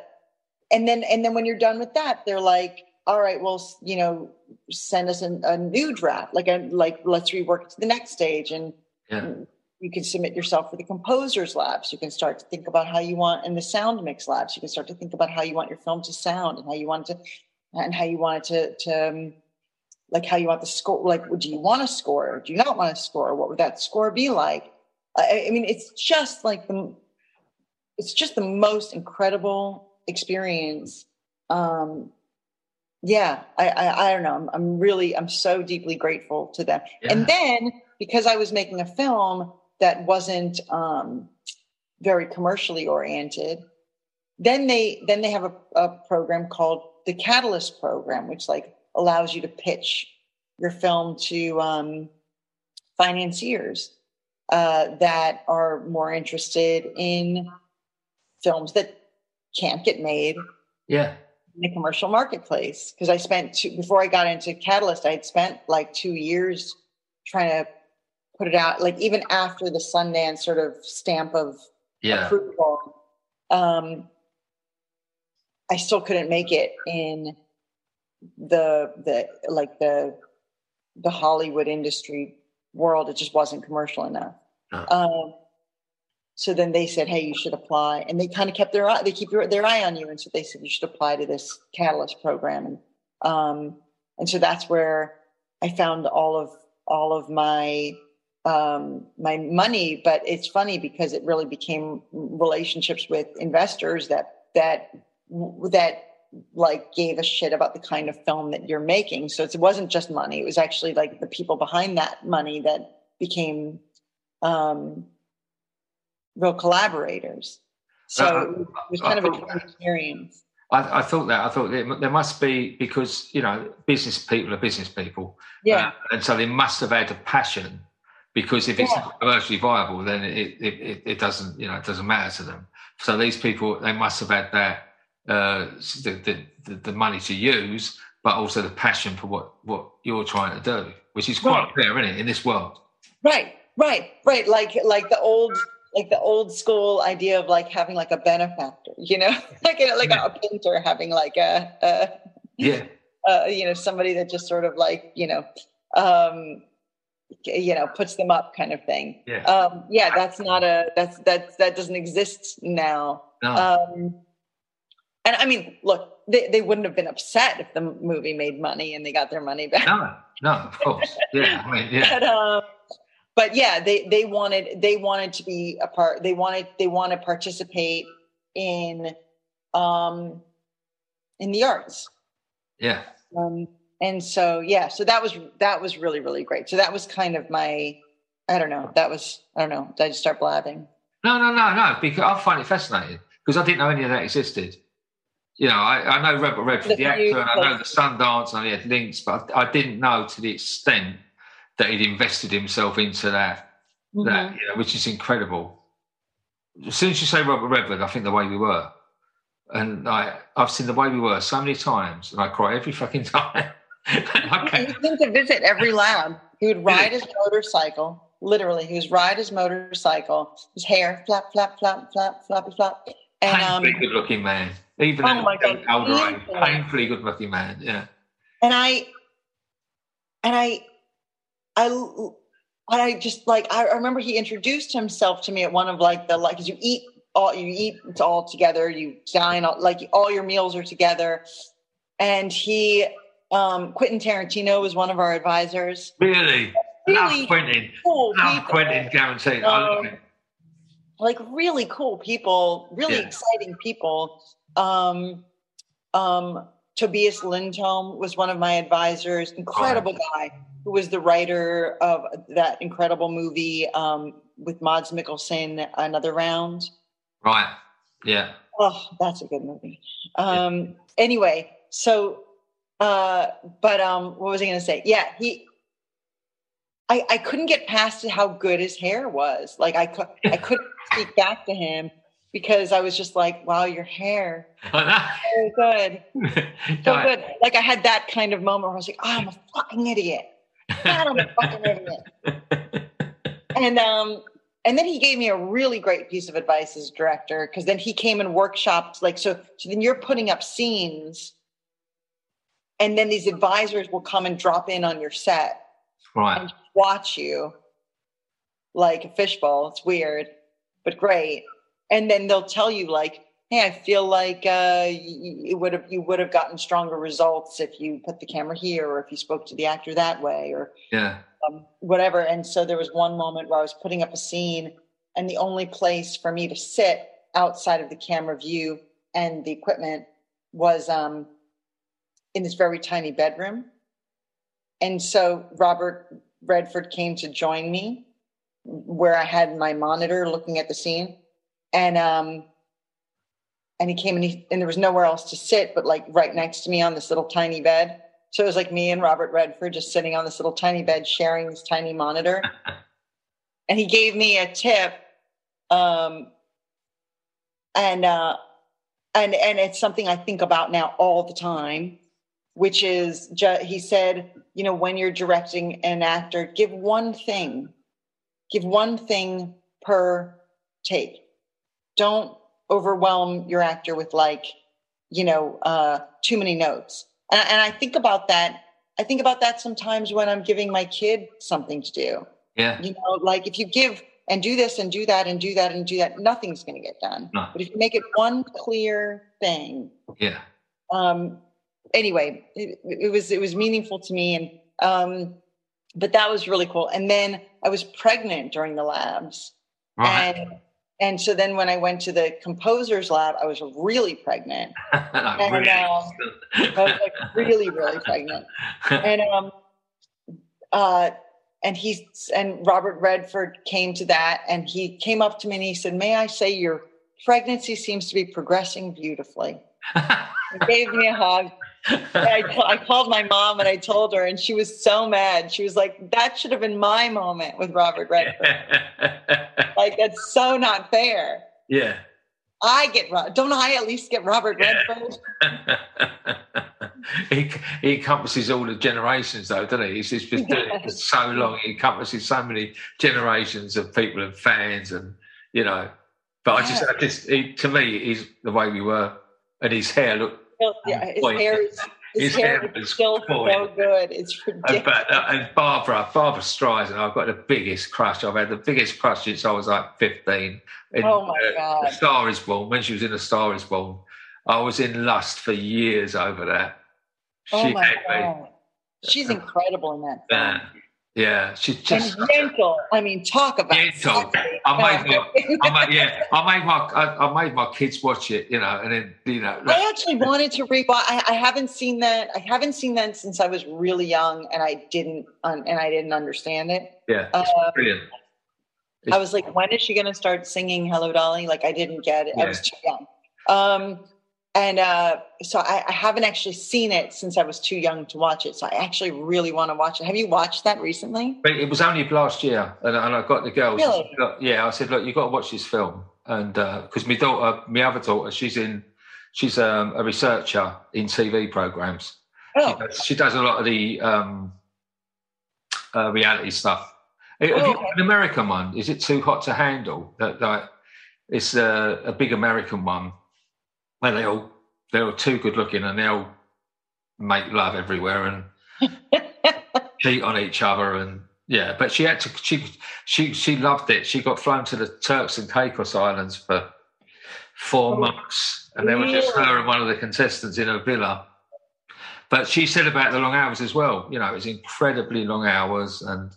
and then and then when you're done with that, they're like, all right, well, you know, send us a, a new draft, like a like let's rework it to the next stage, and yeah. you can submit yourself for the composers labs. You can start to think about how you want in the sound mix labs. You can start to think about how you want your film to sound and how you want it to and how you want it to to um, like how you want the score like do you want to score or do you not want to score what would that score be like I, I mean it's just like the it's just the most incredible experience. Um yeah i i, I don't know. I'm, I'm, really i'm so deeply grateful to them. Yeah. and then because i was making a film that wasn't um very commercially oriented then they then they have a, a program called the catalyst program which like allows you to pitch your film to um, financiers uh, that are more interested in films that can't get made. Yeah. In the commercial marketplace. Because I spent two, before I got into Catalyst, I had spent like two years trying to put it out, like even after the Sundance sort of stamp of yeah. approval. Um, I still couldn't make it in the the like the the Hollywood industry world. It just wasn't commercial enough. Um, so then they said, "Hey, you should apply," and they kind of kept their eye. They keep their eye on you, and so they said you should apply to this Catalyst program, and um, and so that's where I found all of all of my um, my money. But it's funny because it really became relationships with investors that that that like gave a shit about the kind of film that you're making. So it wasn't just money; it was actually like the people behind that money that became um, real collaborators. So uh, it was kind I of a experience. I, I, thought that. I thought there must be because you know business people are business people, yeah, uh, and so they must have had a passion. Because if it's yeah. not commercially viable, then it, it, it doesn't you know it doesn't matter to them. So these people they must have had that uh, the, the, the money to use, but also the passion for what, what you're trying to do, which is quite right. clear, isn't it, in this world? Right, right, right. Like like the old like the old school idea of like having like a benefactor, you know, [laughs] like a, like yeah. a painter having like a, a yeah, [laughs] uh, you know, somebody that just sort of like you know, um, you know, puts them up kind of thing. Yeah, um, yeah, that's not a that's that that doesn't exist now. No. Um, and I mean, look, they, they wouldn't have been upset if the movie made money and they got their money back. No, no, of course, [laughs] yeah, I mean, yeah. but, um, but yeah, they they wanted they wanted to be a part. They wanted they want to participate in um in the arts. Yeah. Um, and so yeah, so that was that was really really great. So that was kind of my I don't know. That was I don't know. Did I just start blabbing? No, no, no, no. Because I find it fascinating because I didn't know any of that existed you know, I, I know Robert Redford, the, the actor, and I know the Sundance, and he had links, but I, I, didn't know to the extent that he'd invested himself into that, mm-hmm. that you know, which is incredible. As soon as you say Robert Redford, I think the way we were, and I, I've seen the way we were so many times, and I cry every fucking [laughs] time. okay. He came to visit every [laughs] lab. He would ride his motorcycle. Literally, he would ride his motorcycle. His hair flap, flap, flap, flap, flappy, flap. And um, good looking man. Even oh my God, older age, painfully good looking man. Yeah. And I, and I, I, I just like I remember he introduced himself to me at one of like the like you eat all you eat it's all together you dine all, like all your meals are together. And he um Quentin Tarantino was one of our advisors. Really? Really Love Quentin. cool Love Quentin guaranteed um, like really cool people really yeah. exciting people. Um, um, Tobias Lindholm was one of my advisors, incredible guy who was the writer of that incredible movie um, with Mads Mikkelsen, Another Round. Right. Yeah. Oh, that's a good movie. Um, yeah. Anyway, so, uh, but um, what was I going to say? Yeah, he. I, I couldn't get past how good his hair was. Like I, could, I couldn't [laughs] speak back to him because I was just like, wow, your hair. [laughs] so good. [laughs] so good. Like I had that kind of moment where I was like, oh, I'm a fucking idiot. God, I'm a fucking idiot. and um, and then he gave me a really great piece of advice as director because then he came and workshopped like so. So then you're putting up scenes, and then these advisors will come and drop in on your set Right. and watch you like a fishbowl. It's weird, but great. And then they'll tell you like, "Hey, I feel like uh, you, would have you would have gotten stronger results if you put the camera here, or if you spoke to the actor that way, or Yeah. um, whatever." And so there was one moment where I was putting up a scene, and the only place for me to sit outside of the camera view and the equipment was um, in this very tiny bedroom. And so Robert Redford came to join me where I had my monitor looking at the scene. And um and he came and he and there was nowhere else to sit but like right next to me on this little tiny bed. So it was like me and Robert Redford just sitting on this little tiny bed sharing this tiny monitor. [laughs] and he gave me a tip. Um and uh and and it's something I think about now all the time, which is ju- he said, you know, when you're directing an actor, give one thing, give one thing per take. Don't overwhelm your actor with like, you know, uh, too many notes. And, and I think about that. I think about that sometimes when I'm giving my kid something to do. Yeah. You know, like if you give and do this and do that and do that and do that, nothing's going to get done. No. But if you make it one clear thing, Yeah. um, anyway, it, it was it was meaningful to me, and um, but that was really cool. And then I was pregnant during the labs, Right. and and so then when I went to the composers lab, I was really pregnant. [laughs] And, really. um, I was like really really pregnant, and um, uh, and he and Robert Redford came to that, and he came up to me and he said, "May I say your pregnancy seems to be progressing beautifully." [laughs] He gave me a hug. I, I called my mom and I told her, and she was so mad. She was like, "That should have been my moment with Robert Redford. [laughs] Like that's so not fair. yeah. I get don't I at least get Robert Yeah. Redford? [laughs] he, he encompasses all the generations, though, doesn't he? He's just been doing it for so long. He encompasses so many generations of people and fans, and you know. But I just, I just, he, to me, he's the way we were, and his hair looked. Yeah, his Boy, hair is his, his hair hair is still boy. so good. It's And, ridiculous. but, uh, and Barbara, Barbra Streisand, I've got the biggest crush. I've had the biggest crush since I was like 15. In, Oh, my uh, God. A Star is Born, when she was in A Star is Born. I was in lust for years over that. oh my had me. god, she's incredible in that. Film. Yeah, yeah, she's just. and gentle. I mean, talk about Gentle. I made my, I made, yeah, I made my, I, I made my kids watch it, you know, and then you know, I actually wanted to rewatch. I, I haven't seen that. I haven't seen that since I was really young, and I didn't, un, and I didn't understand it. yeah, it's Uh, brilliant. I was like, when is she going to start singing "Hello, Dolly"? Like, I didn't get it. I was too young. Um, and uh, so I, I haven't actually seen it since I was too young to watch it. So I actually really want to watch it. Have you watched that recently? But it was only last year, and, and I got the girls. Really? Look, yeah, I said, look, you've got to watch this film, and because my daughter, my other daughter, she's in, she's um, a researcher in TV programs. She, Oh, does, she does a lot of the um, uh, reality stuff. Have you Oh, got an American one? Is it too hot to handle? That like, it's a, a big American one where they all they're all too good looking and they all make love everywhere and [laughs] cheat on each other and yeah. But she had to she she she loved it. She got flown to the Turks and Caicos Islands for four Oh, months, and there was just her and one of the contestants in a villa. But she said about the long hours as well. You know, it was incredibly long hours, and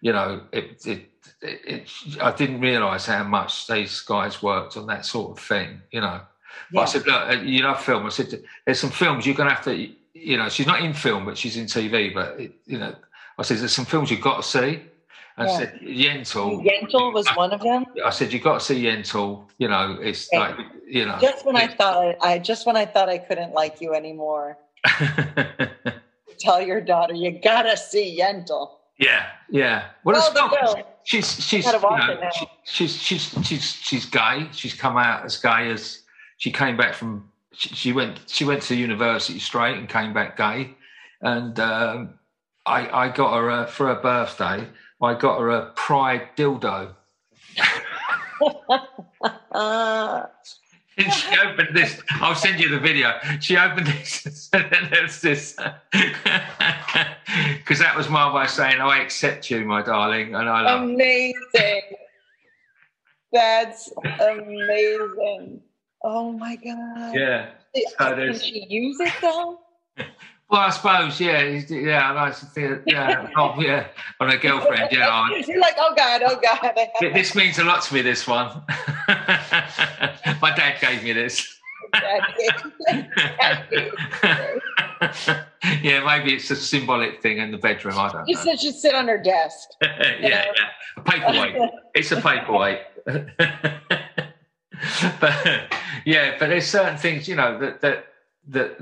you know, it it. it, it I didn't realise how much these guys worked on that sort of thing, you know. But I said, look, uh, you love film. I said, there's some films you're going to have to, you know, she's not in film, but she's in TV. But, it, you know, I said, there's some films you've got to see. I Yeah. said, Yentl. Yentl was one of them. I said, you've got to see Yentl. You know, it's Okay. like, you know. Just when I thought I, I just when I thought I couldn't like you anymore, [laughs] tell your daughter you gotta see Yentl. yeah, yeah. Well, Oh, it's not. She's she's you know, she, she's she's she's she's gay. She's come out as gay as she came back from. She, she went she went to university straight and came back gay, and um, I, I got her uh, for her birthday. I got her a Pride dildo. Uh, [laughs] And [laughs] she opened this. I'll send you the video. She opened this, and then there's this, [laughs] because that was my way of saying I accept you, my darling, and I love. amazing. That's amazing. Oh my god. yeah. So Can she use it though? [laughs] Well, I suppose, yeah, yeah, I like to think, yeah, oh, yeah, on a girlfriend, yeah. I- [laughs] You're like, oh god, oh god. [laughs] This means a lot to me. This one, my dad gave me this. yeah, maybe it's a symbolic thing in the bedroom. I don't She know. said she'd sit on her desk. yeah, yeah, a paperweight. It's a paperweight. [laughs] but yeah, but there's certain things you know that that that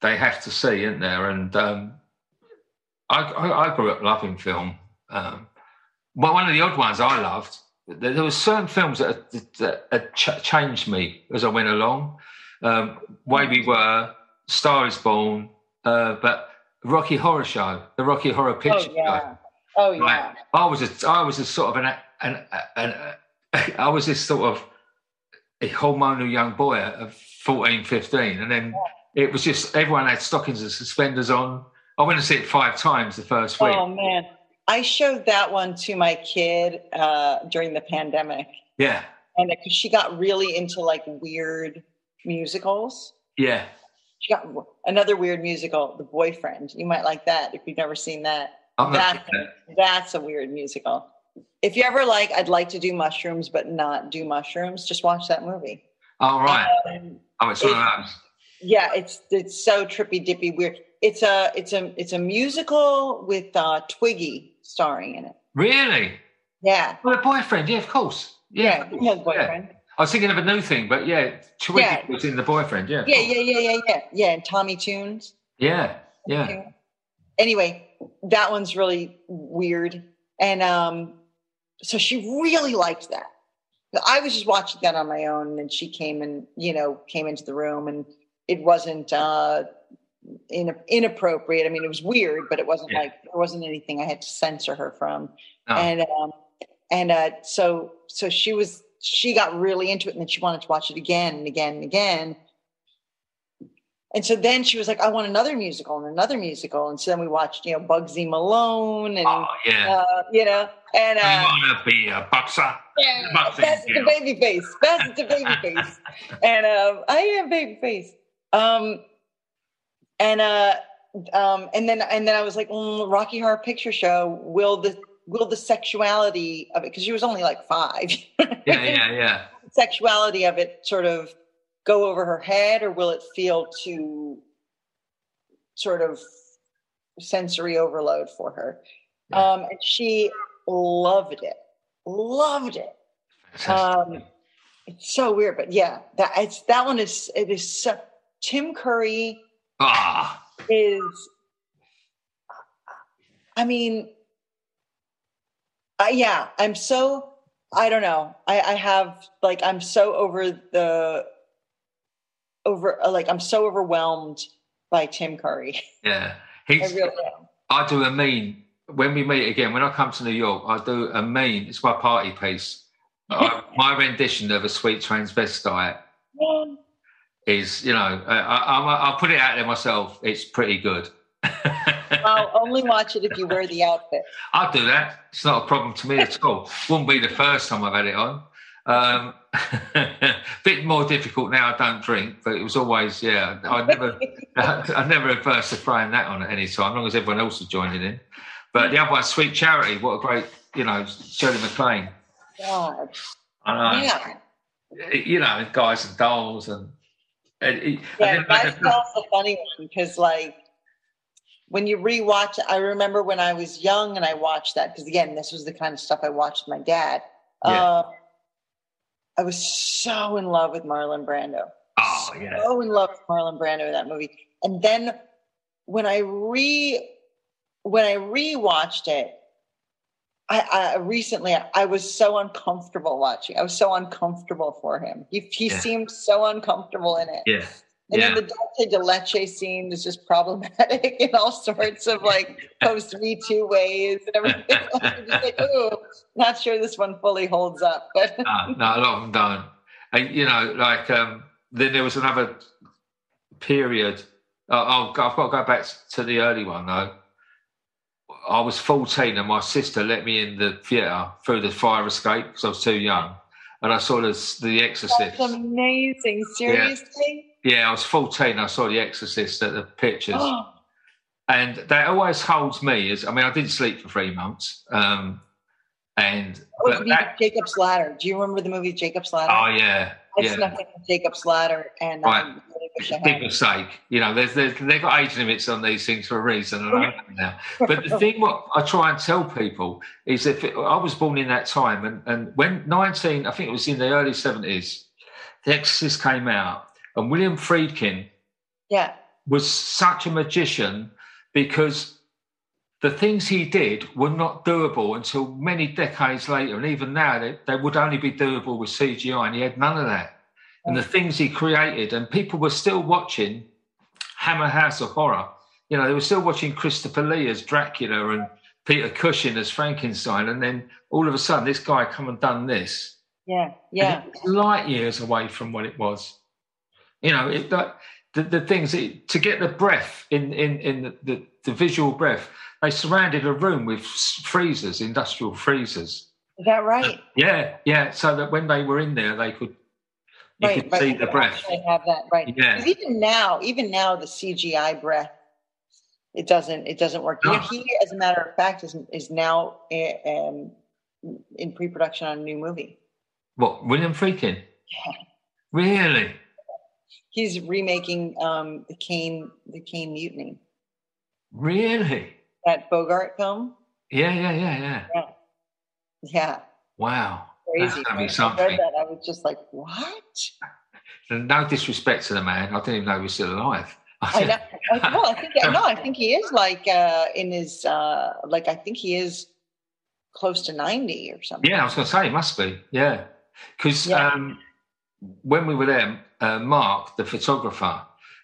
they have to see, isn't there? And um, I, I I grew up loving film. Um, well, one of the odd ones I loved. There there were certain films that, that, that ch- changed me as I went along. Um, Way We Were, Star Is Born, uh, but Rocky Horror Show, the Rocky Horror Picture Oh Show. yeah. Oh yeah. Right. I was a, I was a sort of an, an, an, an [laughs] I was this sort of a hormonal young boy of 14, 15. And then it was just, everyone had stockings and suspenders on. I went to see it five times the first week. Oh man. I showed that one to my kid uh, during the pandemic, Yeah. and because she got really into like weird musicals. Yeah. She got another weird musical, The Boyfriend. You might like that if you've never seen that. I'm not, That, that's a weird musical. If you ever like, I'd like to do mushrooms, but not do mushrooms, just watch that movie. all right. Um, Oh, it's one of those. yeah, it's it's so trippy dippy weird. It's a it's a it's a musical with uh, Twiggy starring in it. Really? Yeah, Well, a boyfriend. Yeah, of course. yeah, Yeah. he has boyfriend. I was thinking of a new thing, but yeah, Twiggy Yeah. was in the boyfriend. Yeah. Yeah, yeah, yeah, yeah, yeah, yeah. And Tommy Tunes. Yeah. Yeah. Anyway, that one's really weird, and um, so she really liked that. I was just watching that on my own, and she came and you know came into the room, and it wasn't uh, in, inappropriate. I mean, it was weird, but it wasn't Yeah. like there wasn't anything I had to censor her from. No. And um, and uh, so so she was she got really into it, and then she wanted to watch it again and again and again. And so then she was like, "I want another musical and another musical." And so then we watched, you know, Bugsy Malone and Oh, yeah. uh, you know, and uh, want to be a boxer? yeah, Boxing, best the baby face, That's the baby face, [laughs] and um, I am baby face. Um, and uh, um, and then and then I was like, mm, Rocky Horror Picture Show. Will the will the sexuality of it? Because she was only like five. Yeah, yeah, yeah. [laughs] sexuality of it sort of go over her head, or will it feel too sort of sensory overload for her? Yeah. Um, and she loved it, loved it. Um, it's so weird, but yeah, that it's that one is it is so. Tim Curry Ah, is, I mean, uh, yeah, I'm so I don't know. I, I have like I'm so over the over uh, like I'm so overwhelmed by Tim Curry. yeah. [laughs] I really. I do a mean when we meet again. When I come to New York, I do a mean. It's my party piece. [laughs] I, my rendition of a sweet transvestite is, you know, I, I, I'll put it out there myself. It's pretty good. [laughs] I'll only watch it if you wear the outfit. I'll do that. It's not a problem to me at all. Wouldn't be the first time I've had it on. Um, [laughs] bit more difficult now. I don't drink, but it was always yeah. I never, [laughs] [laughs] I never adverse to throwing that on at any time, as long as everyone else is joining in. But the other one, Sweet Charity. What a great, you know, Shirley MacLaine. God, I know. yeah, You know, guys and dolls and. and, and yeah. like, That's also a funny one because like when you rewatch I remember when I was young and I watched that because again, this was the kind of stuff I watched with my dad. Yeah. Uh, I was so in love with Marlon Brando. oh yeah, so in love with Marlon Brando in that movie. And then when I re when I rewatched it, I, I recently I was so uncomfortable watching. I was so uncomfortable for him. He he Yeah. seemed so uncomfortable in it. yeah, And Yeah. then the Dulce de Leche scene is just problematic [laughs] in all sorts of like [laughs] post Me Too ways and everything. [laughs] Like, ooh, not sure this one fully holds up. But no, no, a lot of them don't. And you know, like um, then there was another period. Uh, I'll, I've got to go back to the early one though. I was 14 and my sister let me in the theatre through the fire escape because I was too young. And I saw the, the Exorcist. that's amazing. Seriously? Yeah, I was 14. I saw the Exorcist at the pictures. Oh, [gasps] and that always holds me as I mean, I didn't sleep for three months. Um, and was but that, Jacob's Ladder. Do you remember the movie Jacob's Ladder? oh yeah, I yeah. snuck Jacob's Ladder and Right. um, really. People's sake, you know, there's, there's they've got age limits on these things for a reason. And [laughs] now. But the thing what I try and tell people is if it, I was born in that time, and, and when 19, I think it was in the early 70s, The Exorcist came out, and William Friedkin Yeah. was such a magician because the things he did were not doable until many decades later. And even now, they, they would only be doable with CGI, and he had none of that. And the things he created, and people were still watching Hammer House of Horror. You know, they were still watching Christopher Lee as Dracula and Peter Cushing as Frankenstein. And then all of a sudden, this guy come and done this. Yeah. Yeah. And it was light years away from what it was. You know, it, the, the things it, to get the breath in in in the, the, the visual breath. They surrounded a room with freezers, industrial freezers. Is that right? Yeah, yeah. So that when they were in there, they could you right. could right. see the breath. Have that right. Yeah. even now, even now, the CGI breath, it doesn't, it doesn't work. No. he, as a matter of fact, is is now eh, um, in pre-production on a new movie. What William Friedkin? Yeah. Really? He's remaking um, the Caine, the Caine Mutiny, Really? that Bogart film. Yeah, yeah, yeah, yeah. Yeah, Wow. crazy. That's gonna be When I something. read that, I was just like, what? No disrespect to the man. I didn't even know he was still alive. [laughs] I know. I, I think no, I think he is like uh, in his uh, like I think he is close to ninety or something. Yeah, I was going to say it must be. Yeah, because Yeah. um, when we were there, uh, Mark, the photographer,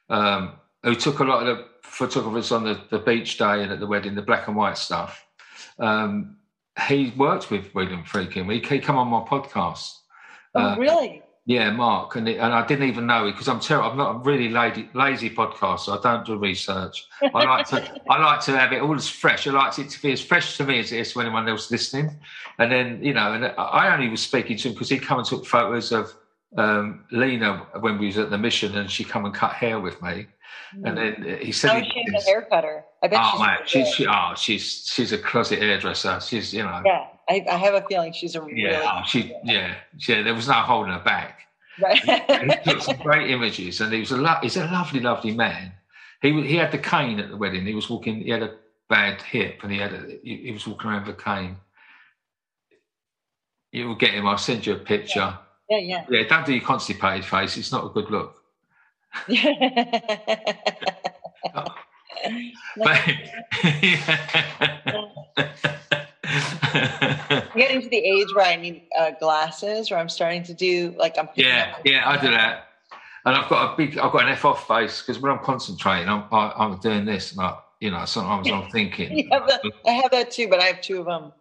um, who took a lot of the photographers on the, the beach day and at the wedding, the black and white stuff, um, he worked with William Friedkin. He, he come on my podcast. Oh, Uh, really? Yeah, Mark, and it, and I didn't even know it because I'm terrible. I'm not a really lazy, lazy podcast, so I don't do research. I like to [laughs] I like to have it all as fresh. I like it to be as fresh to me as it is to anyone else listening. And then you know, and I only was speaking to him because he'd come and took photos of um, Lena when we was at the mission, and she come and cut hair with me. And mm. then uh, he said, How he is she did a hair cutter? I bet "Oh she's. man, she's she, oh she's she's a closet hairdresser. She's you know yeah, I, I have a feeling she's a really. Ah, yeah oh, she yeah yeah. There was no holding her back. Right. And he took some great images, and he was a lo- he's a lovely, lovely man. He he had the cane at the wedding. He was walking. He had a bad hip, and he had a, he, he was walking around with a cane. You will get him. I'll send you a picture. yeah, yeah. Yeah, Yeah, don't do your constipated face. It's not a good look. [laughs] But, I'm getting to the age where I need uh, glasses, where I'm starting to do like I'm. yeah, yeah, I do that. And I've got a big, I've got an F off face because when I'm concentrating, I'm I, I'm doing this, and I, you know, sometimes I'm thinking. [laughs] You have that- I have that too, but I have two of them.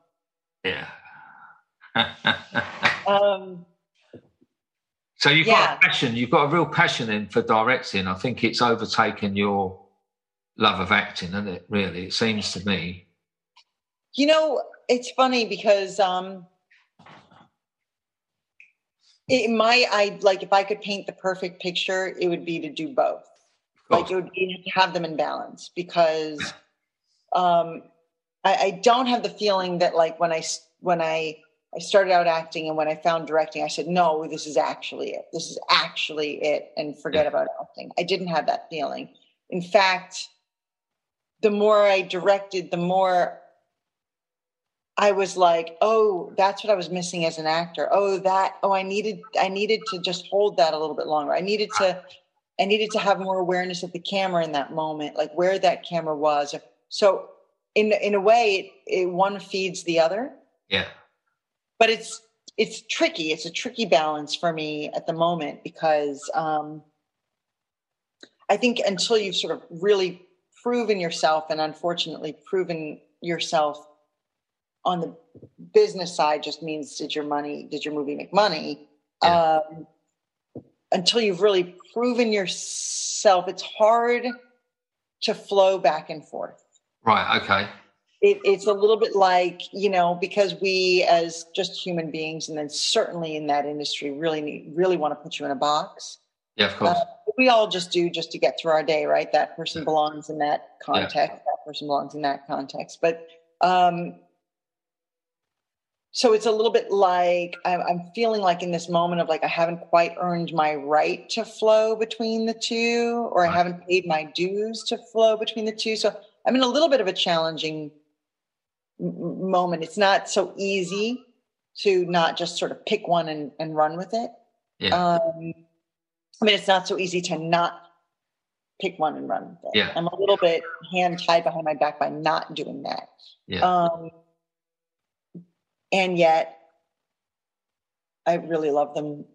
Yeah. [laughs] Um, so you've Yeah. got a passion. You've got a real passion in for directing. I think it's overtaken your love of acting, isn't it? Really, it seems to me. you know, it's funny because um, it my I like if I could paint the perfect picture, it would be to do both. Like it would be to have them in balance because um, I, I don't have the feeling that like when I when I I started out acting and when I found directing, I said, no, this is actually it. This is actually it, and forget about acting. I didn't have that feeling. In fact, the more I directed, the more I was like, oh, that's what I was missing as an actor. Oh, that, oh, I needed, I needed to just hold that a little bit longer. I needed to, I needed to have more awareness of the camera in that moment, like where that camera was. So in, in a way, it, it one feeds the other, Yeah. But it's, it's tricky. It's a tricky balance for me at the moment because, um, I think until you've sort of really proven yourself, and unfortunately proven yourself on the business side, just means did your money, did your movie make money? Yeah. Um, until you've really proven yourself, it's hard to flow back and forth. Right. Okay. It, it's a little bit like you know because we as just human beings and then certainly in that industry really need, really want to put you in a box. Yeah. Of course. uh, we all just do just to get through our day right? That person belongs in that context that person belongs in that context. But um so it's a little bit like I'm, I'm feeling like in this moment of like i haven't quite earned my right to flow between the two or i haven't paid my dues to flow between the two. So i'm in a little bit of a challenging moment it's not so easy to not just sort of pick one and, and run with it yeah. um, I mean, it's not so easy to not pick one and run with it. Yeah. I'm a little bit hand tied behind my back by not doing that. yeah. Um, and yet, I really love them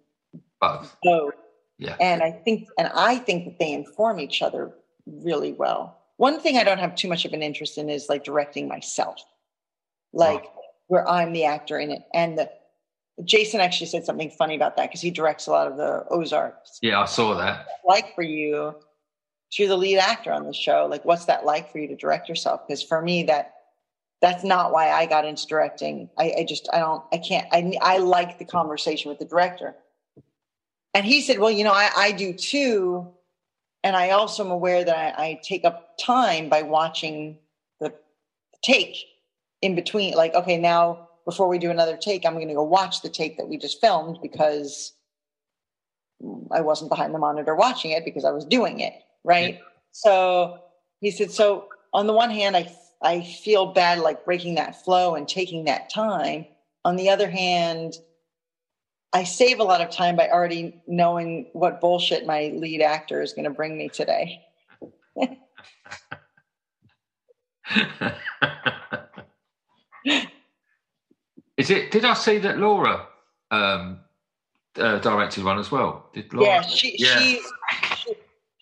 Both. both. Yeah. And I think, and I think that they inform each other really well. One thing I don't have too much of an interest in is like directing myself, like where I'm the actor in it. And the, Jason actually said something funny about that because he directs a lot of the Ozarks. Yeah. I saw that. like for you you're the lead actor on the show like what's that like for you to direct yourself because for me that that's not why i got into directing I, I just i don't i can't I, I like the conversation with the director and he said well you know i, I do too and i also am aware that I, I take up time by watching the take in between like okay now before we do another take i'm going to go watch the take that we just filmed because I wasn't behind the monitor watching it because I was doing it, right? So he said, so on the one hand, I I feel bad like breaking that flow and taking that time. On the other hand, I save a lot of time by already knowing what bullshit my lead actor is going to bring me today. [laughs] [laughs] [laughs] Is it? Did I see that Laura um, uh, directed one as well? Did Laura? Yeah, she Yeah. she,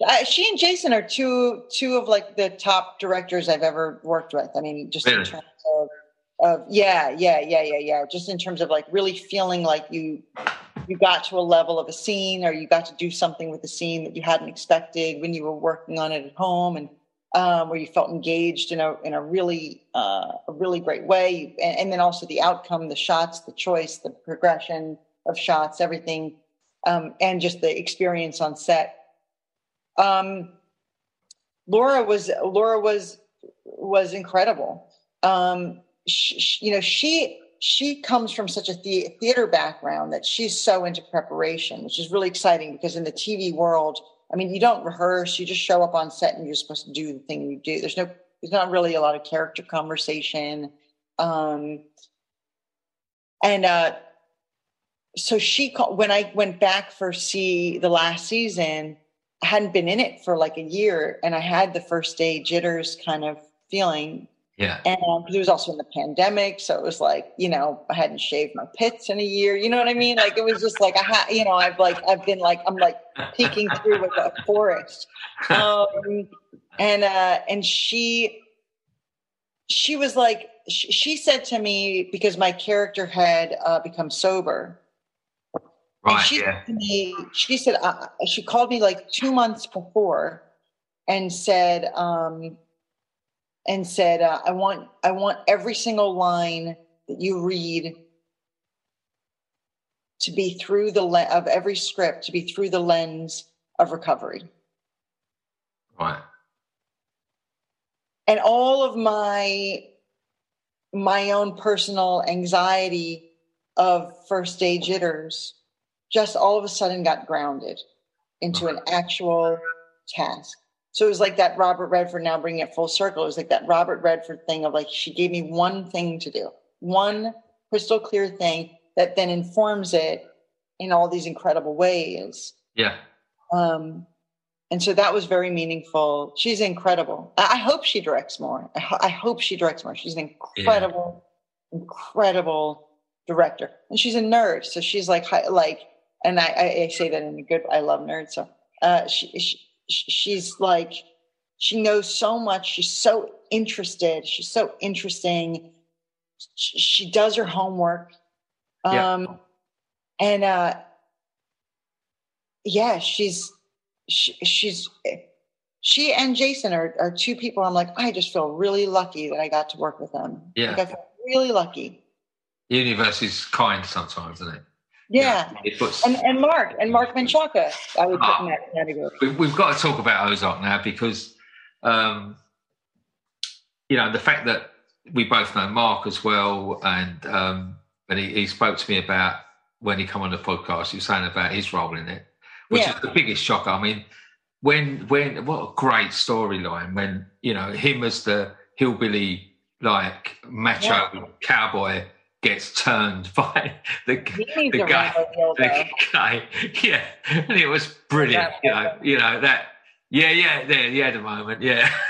uh, she and Jason are two two of like the top directors I've ever worked with. I mean, just in terms of, of yeah, yeah, yeah, yeah, yeah. Just in terms of like really feeling like you you got to a level of a scene or you got to do something with the scene that you hadn't expected when you were working on it at home and um, where you felt engaged in a in a really uh, a really great way and, and then also the outcome the shots the choice the progression of shots everything um, and just the experience on set um, Laura was Laura was was incredible. Um, sh sh- you know, she she comes from such a the- theater background that she's so into preparation, which is really exciting because in the TV world, I mean, you don't rehearse; you just show up on set and you're supposed to do the thing you do. There's no, there's not really a lot of character conversation, um, and uh, so she called when I went back for see the last season. I hadn't been in it for like a year, and I had the first day jitters kind of feeling. Yeah. And it was also in the pandemic, so it was like you know I hadn't shaved my pits in a year. You know what I mean? Like it was just like I had, you know, I've like I've been like I'm like peeking through with a forest, um, and uh, and she she was like she, she said to me because my character had uh, become sober and Right. she Yeah. said me, she said uh, she called me like two months before, and said, um, and said, uh, I want I want every single line that you read to be through the le- of every script to be through the lens of recovery. Right. and all of my my own personal anxiety of first day jitters just all of a sudden got grounded into an actual task so it was like that robert redford now bringing it full circle it was like that robert redford thing of like she gave me one thing to do one crystal clear thing that then informs it in all these incredible ways Yeah. um, and so that was very meaningful. She's incredible. I, I hope she directs more. I, ho- I hope she directs more. She's an incredible, incredible director, and she's a nerd. So she's like, like, and I, I, I say that in a good. I love nerds. So uh, she, she she's like she knows so much. She's so interested. She's so interesting. She, she does her homework. Yeah. Um, and uh, yeah, she's she, she's she and Jason are, are two people. I'm like, I just feel really lucky that I got to work with them. Yeah. Like, I feel really lucky. The universe is kind sometimes, isn't it? Yeah. It puts, And and Mark and Mark Menchaca, I would put in that category. we've, got to talk about Ozark now because, um, you know, the fact that we both know Mark as well, and um, and he, he spoke to me about when he come on the podcast. He was saying about his role in it, which Yeah. is the biggest shocker. I mean, when when what a great storyline when you know him as the hillbilly like macho cowboy gets turned [laughs] by the the guy, the guy, [laughs] yeah, and it was brilliant. You know, you know that, yeah, yeah, there, yeah, the moment, yeah. [laughs]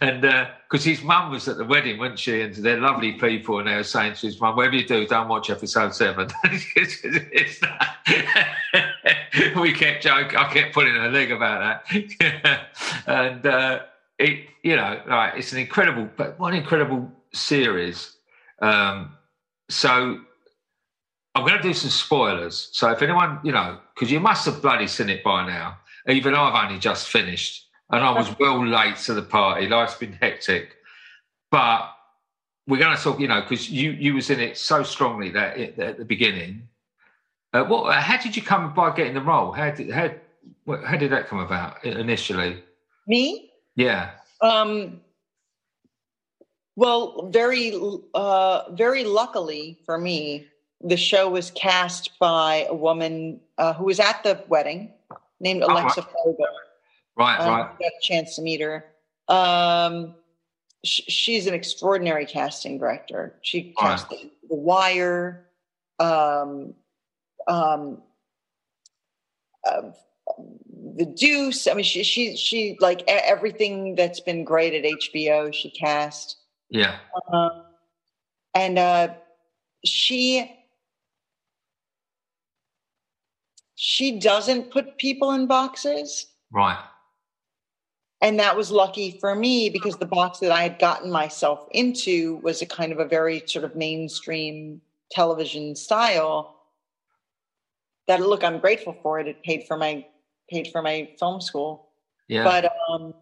And because his mum was at the wedding, wasn't she? And they're lovely people, and they were saying to his mum, "Whatever you do, don't watch episode seven. It's we kept joking. I kept pulling her leg about that, and uh, it, you know, like it's an incredible, but one incredible series. Um, so I'm going to do some spoilers. So if anyone, you know, because you must have bloody seen it by now. Even I've only just finished, and I was [laughs] well late to the party. Life's been hectic, but we're going to talk, you know, because you you was in it so strongly that it, at the beginning. Uh, what? How did you come by getting the role? How did how how did that come about initially? Me? Yeah, Um, well, very, uh, very luckily for me, the show was cast by a woman uh, who was at the wedding named Oh, Alexa Fogel. right, Um, right, I got a chance to meet her. Um, sh- she's an extraordinary casting director. She All right. cast the, the Wire, um, um, uh, the Deuce. I mean, she she she like everything that's been great at HBO. She cast, yeah, um, and uh, she she doesn't put people in boxes. right, and that was lucky for me because the box that I had gotten myself into was a kind of a very sort of mainstream television style. That look, I'm grateful for it. It paid for my paid for my film school, yeah, but um,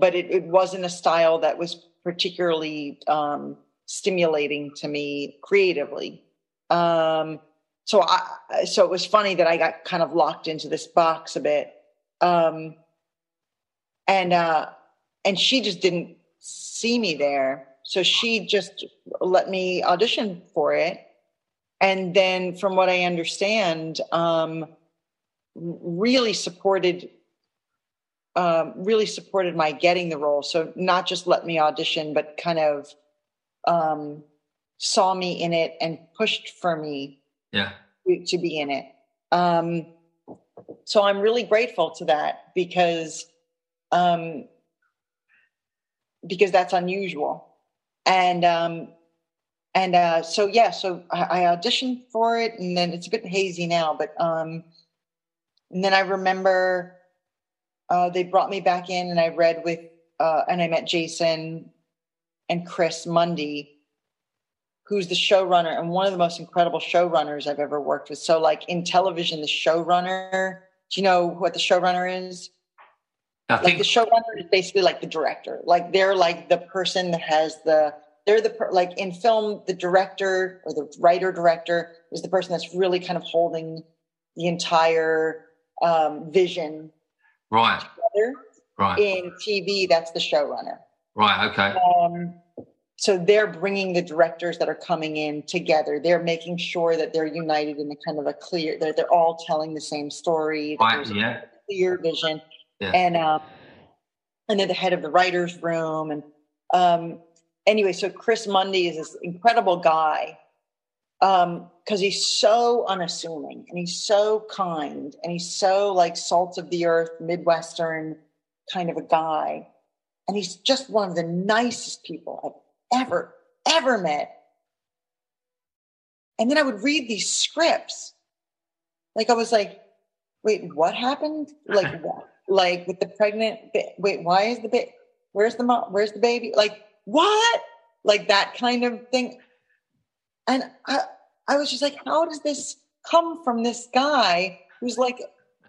but it, it wasn't a style that was particularly um, stimulating to me creatively. Um, so I so it was funny that I got kind of locked into this box a bit. Um, and uh and she just didn't see me there so she just let me audition for it and then from what i understand um really supported um really supported my getting the role so not just let me audition but kind of um saw me in it and pushed for me yeah, to, to be in it. Um, so I'm really grateful to that because um, because that's unusual. And um, and uh, so yeah, so I, I auditioned for it, and then it's a bit hazy now, but um, and then I remember uh, they brought me back in, and I read with uh, and I met Jason and Chris Mundy, who's the showrunner and one of the most incredible showrunners I've ever worked with. So, like in television, the showrunner. Do you know what the showrunner is? I Like think the showrunner is basically like the director. Like they're like the person that has the. They're the per, like in film, the director or the writer director is the person that's really kind of holding the entire um, vision right, right, In TV, that's the showrunner. right, okay, Um, so they're bringing the directors that are coming in together. They're making sure that they're united in a kind of a clear. They're they're all telling the same story. right, yeah, clear vision. Yeah. And um, and then the head of the writers' room. And um, anyway, so Chris Mundy is this incredible guy Um, because he's so unassuming and he's so kind and he's so like salt of the earth, Midwestern kind of a guy. And he's just one of the nicest people I've ever, ever met. And then I would read these scripts. Like I was like, wait, what happened? Like [laughs] what? like with the pregnant. Wait, why is the baby? Where's the mom? Where's the baby? Like what? Like that kind of thing. And I, I was just like, how does this come from this guy who's like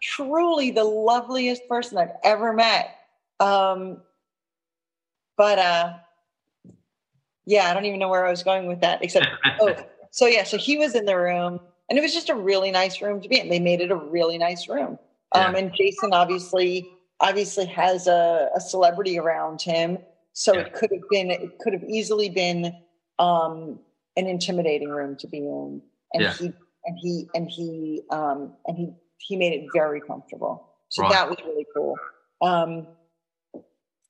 truly the loveliest person I've ever met? Um, but uh, yeah, I don't even know where I was going with that, except [laughs] oh, so yeah, so he was in the room, and it was just a really nice room to be in. They made it a really nice room. Um, and Jason obviously obviously has a, a celebrity around him, so yeah. it could have been it could have easily been um, an intimidating room to be in, and yeah. he and he and he um, and he he made it very comfortable. So right. that was really cool. Um,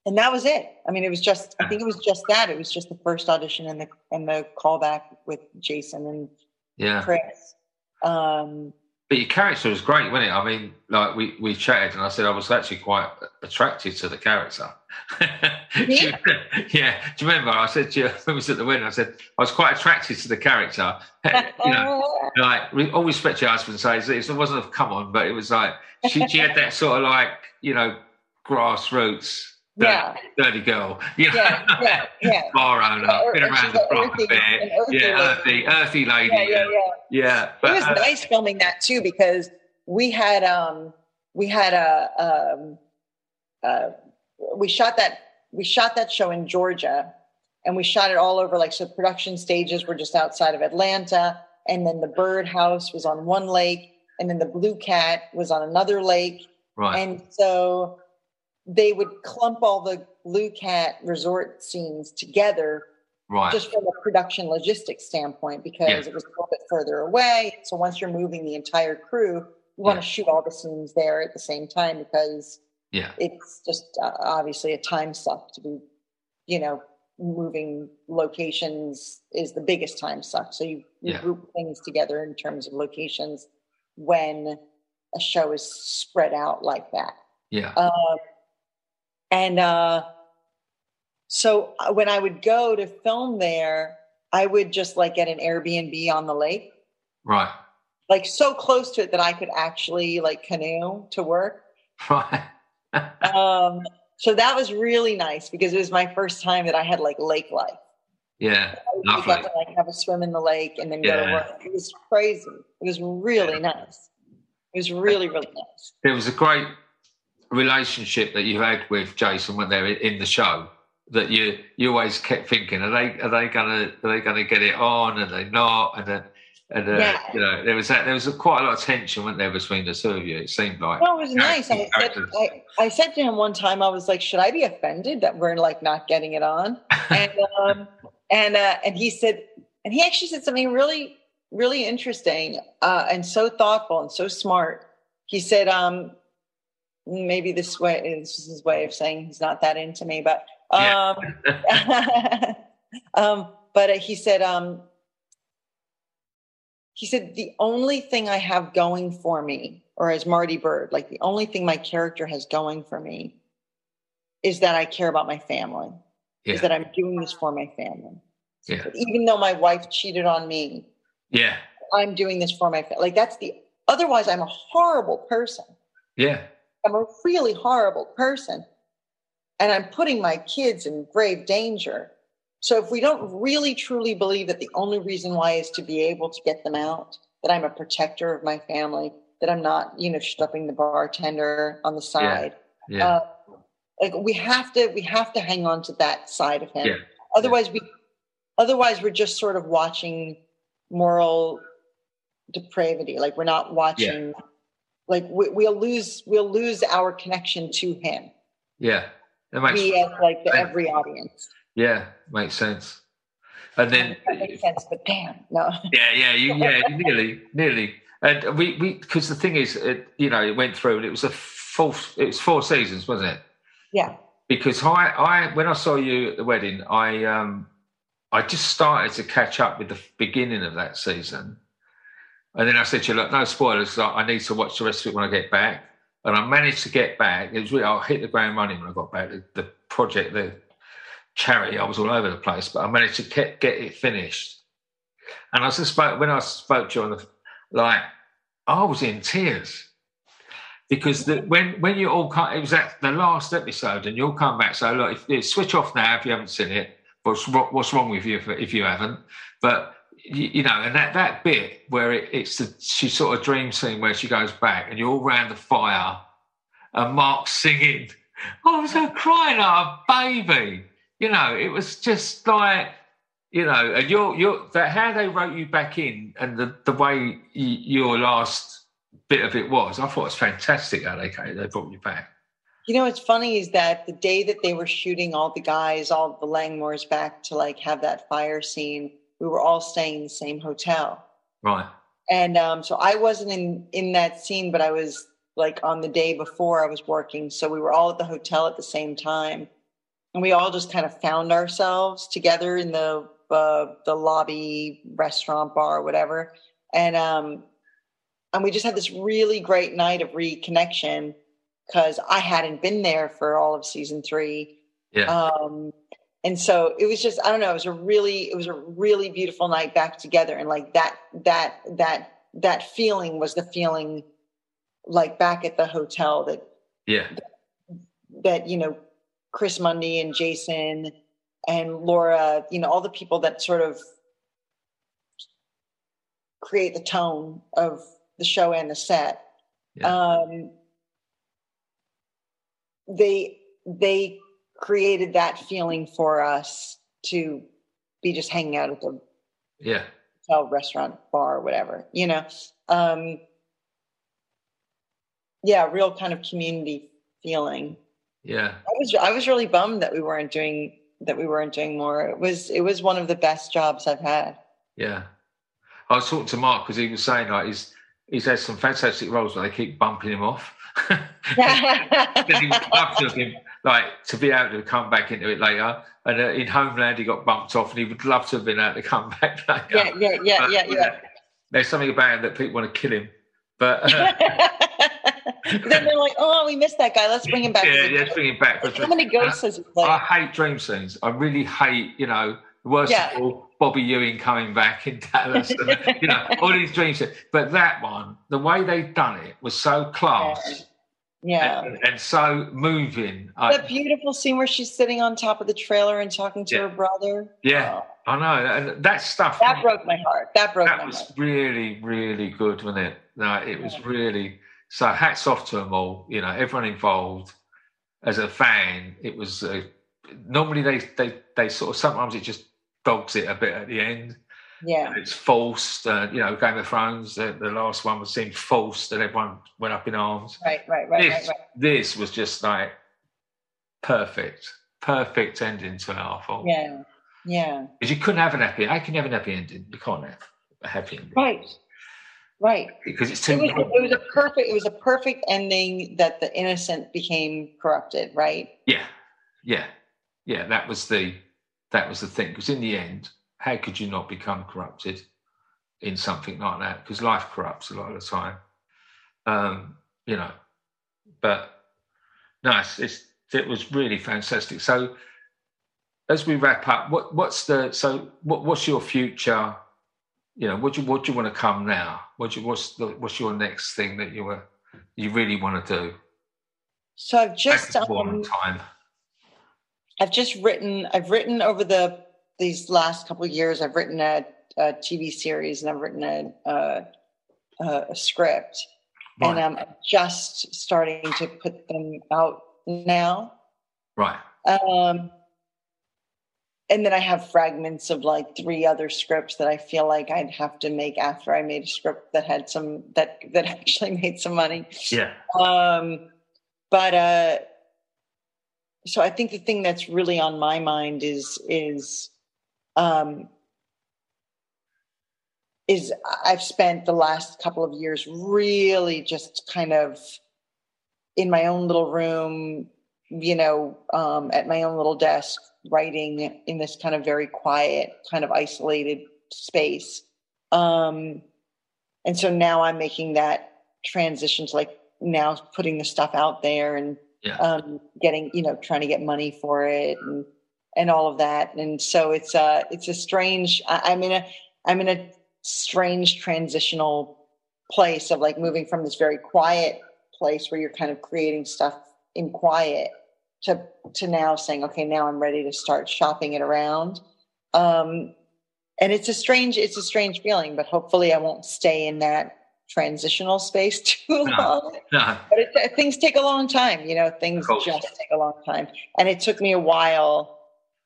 and that was it. I mean, it was just I think it was just that. It was just the first audition and the and the callback with Jason and yeah. Chris. Um, but your character was great, wasn't it? I mean, like we, we chatted, and I said I was actually quite attracted to the character. [laughs] yeah. [laughs] yeah. Do you remember? I said to you, [laughs] when we was at the wedding, I said I was quite attracted to the character. you know, like all respect your husband says it wasn't a come on, but it was like she, she had that sort of like you know grassroots yeah. dirty girl. You know? [laughs] Yeah, yeah, yeah. Yeah, been around the block a bit. Earthy yeah, earthy, earthy lady. Yeah, yeah, yeah. yeah but, it was uh, nice filming that too because we had um we had a um uh we shot that we shot that show in Georgia and we shot it all over like so production stages were just outside of Atlanta and then the birdhouse was on one lake and then the blue cat was on another lake. Right. And so they would clump all the blue cat resort scenes together right. just from a production logistics standpoint because yeah. it was a little bit further away so once you're moving the entire crew you want to shoot all the scenes there at the same time because yeah it's just uh, obviously a time suck to be you know moving locations is the biggest time suck so you, you yeah. group things together in terms of locations when a show is spread out like that yeah um, and uh, so uh, when I would go to film there, I would just like get an Airbnb on the lake. Right. Like so close to it that I could actually like canoe to work. Right. [laughs] um, so that was really nice because it was my first time that I had like lake life. Yeah, lovely. Got to, like have a swim in the lake and then yeah. go to work. It was crazy. It was really yeah. nice. It was really really nice. It was a great relationship that you had with Jason when they were in the show that you you always kept thinking are they are they gonna are they gonna get it on? And they not? And then and uh, yeah. you know there was that there was a, quite a lot of tension went there between the two of you? It seemed like well it was nice. I said, I, I said to him one time I was like should I be offended that we're like not getting it on? [laughs] And um and uh and he said and he actually said something really really interesting uh and so thoughtful and so smart. He said um maybe this way this is his way of saying he's not that into me but um, yeah. [laughs] um but uh, he said um he said the only thing i have going for me or as marty Byrde, like the only thing my character has going for me is that i care about my family yeah. is that i'm doing this for my family yeah. even though my wife cheated on me yeah i'm doing this for my family like that's the otherwise i'm a horrible person yeah I'm a really horrible person and I'm putting my kids in grave danger. So if we don't really truly believe that the only reason why is to be able to get them out, that I'm a protector of my family, that I'm not, you know, stuffing the bartender on the side. Yeah. yeah. Uh, like we have to, we have to hang on to that side of him. Yeah. Otherwise, yeah. we, otherwise we're just sort of watching moral depravity. Like we're not watching like we, will lose we'll lose our connection to him. Yeah that makes we as like the every audience. Yeah makes sense. And then that makes sense but damn no. Yeah yeah you, yeah nearly nearly. And we we because the thing is it, you know it went through and it was a full it was four seasons wasn't it? Yeah. Because i i when i saw you at the wedding i um i just started to catch up with the beginning of that season and then I said to you, look, no spoilers. I need to watch the rest of it when I get back. And I managed to get back. It was really, I hit the ground running when I got back. The, the project, the charity, I was all over the place, but I managed to get, get it finished. And I spoke, when I spoke to you on the, like, I was in tears because the, when when you all come, it was at the last episode, and you'll come back. So look, if, switch off now if you haven't seen it. What's what's wrong with you if, if you haven't? But you, know, and that that bit where it, it's the she sort of dream scene where she goes back, and you're all around the fire, and Mark's singing. I was like crying like a baby. You know, it was just like you know, and you're you're that how they wrote you back in, and the the way you, your last bit of it was. I thought it was fantastic how they they brought you back. You know, what's funny is that the day that they were shooting all the guys, all the Langmores back to like have that fire scene, we were all staying in the same hotel. Right. And um, so I wasn't in in that scene, but I was like on the day before I was working. So we were all at the hotel at the same time, and we all just kind of found ourselves together in the uh, the lobby, restaurant, bar, whatever. And um, and we just had this really great night of reconnection because I hadn't been there for all of season three. Yeah. Um, and so it was just I don't know. It was a really it was a really beautiful night back together, and like that that that that feeling was the feeling like back at the hotel that yeah that, that you know Chris Mundy and Jason and Laura, you know, all the people that sort of create the tone of the show and the set. Yeah. Um, they they created that feeling for us to be just hanging out at the yeah hotel, restaurant, bar, whatever, you know. Um, yeah, real kind of community feeling. Yeah, I was I was really bummed that we weren't doing that we weren't doing more. It was it was one of the best jobs I've had. Yeah, I was talking to Mark because he was saying like he's he's had some fantastic roles, but they keep bumping him off. he would love to him like to be able to come back into it later. And uh, in Homeland, he got bumped off, and he would love to have been able to come [laughs] back later. Yeah, yeah, yeah, but, yeah, yeah. There's something about him that people want to kill him, but. Uh, [laughs] then they're like, "Oh, we missed that guy. Let's bring him back." Yeah, yeah, let's bring him back. How many ghosts he played? I hate dream scenes. I really hate, you know, worst yeah. of all, Bobby Ewing coming back in Dallas. And, you know, all these dream scenes. But that one, the way they'd done it was so class. Yeah. And, and so moving. That beautiful scene where she's sitting on top of the trailer and talking to yeah. her brother. Yeah. Oh. I know, and that stuff that broke my heart. That broke. That was heart. really, really good, wasn't it? No, it was really so hats off to them all. You know, everyone involved. As a fan, it was uh, normally they they they sort of sometimes it just dogs it a bit at the end. Yeah, it's forced. Uh, you know, Game of Thrones, uh, the last one was seemed false, and everyone went up in arms. Right, right, right, this, right, right. This was just like perfect, perfect ending to our thought. Yeah, yeah. Because you couldn't have an happy. How can have an happy ending? You can't have a happy ending. Right. Right. Because it's too. It was, it was, a perfect. It was a perfect ending that the innocent became corrupted. Right. Yeah. Yeah. Yeah. That was the. That was the thing. Because in the end, how could you not become corrupted in something like that? Because life corrupts a lot of the time. Um, you know, but no, it's, it's, it was really fantastic. So, as we wrap up, what what's the so what, what's your future? you know, what do you, what do you want to come now? What you, what's the, what's your next thing that you were you really want to do? So I've just um, time. I've just written. I've written over the these last couple of years. I've written a, a TV series and I've written a a, a script, right. and I'm just starting to put them out now. Right. Um, and then I have fragments of like three other scripts that I feel like I'd have to make after I made a script that had some that that [laughs] actually made some money. Yeah. Um, but uh, so I think the thing that's really on my mind is is um, is I've spent the last couple of years really just kind of in my own little room, you know, um, at my own little desk writing in this kind of very quiet, kind of isolated space. Um, and so now I'm making that transition to like now putting the stuff out there and yeah. um, getting, you know, trying to get money for it and and all of that. And so it's a it's a strange. I, I'm in a I'm in a strange transitional place of like moving from this very quiet place where you're kind of creating stuff in quiet to to now saying okay now i'm ready to start shopping it around um and it's a strange it's a strange feeling but hopefully i won't stay in that transitional space [laughs] too no, long no. but it, things take a long time you know things just take a long time and it took me a while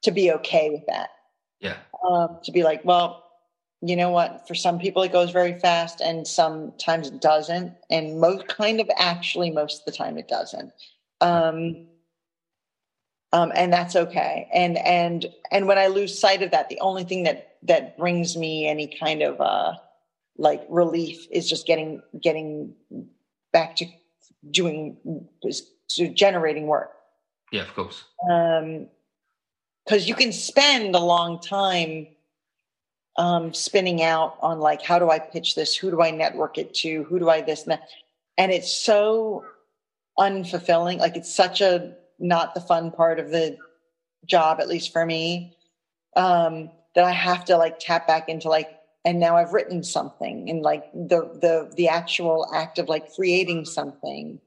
to be okay with that. Yeah. Um, to be like well you know what? For some people it goes very fast and sometimes it doesn't. And most kind of actually most of the time it doesn't. Um, um, and that's okay. And and and when i lose sight of that the only thing that that brings me any kind of uh like relief is just getting getting back to doing to generating work. Yeah of course. Um because you can spend a long time um, spinning out on like how do I pitch this? Who do I network it to? Who do I this and that? And it's so unfulfilling. Like it's such a not the fun part of the job, at least for me, um, that I have to like tap back into like, and now I've written something and like the the the actual act of like creating something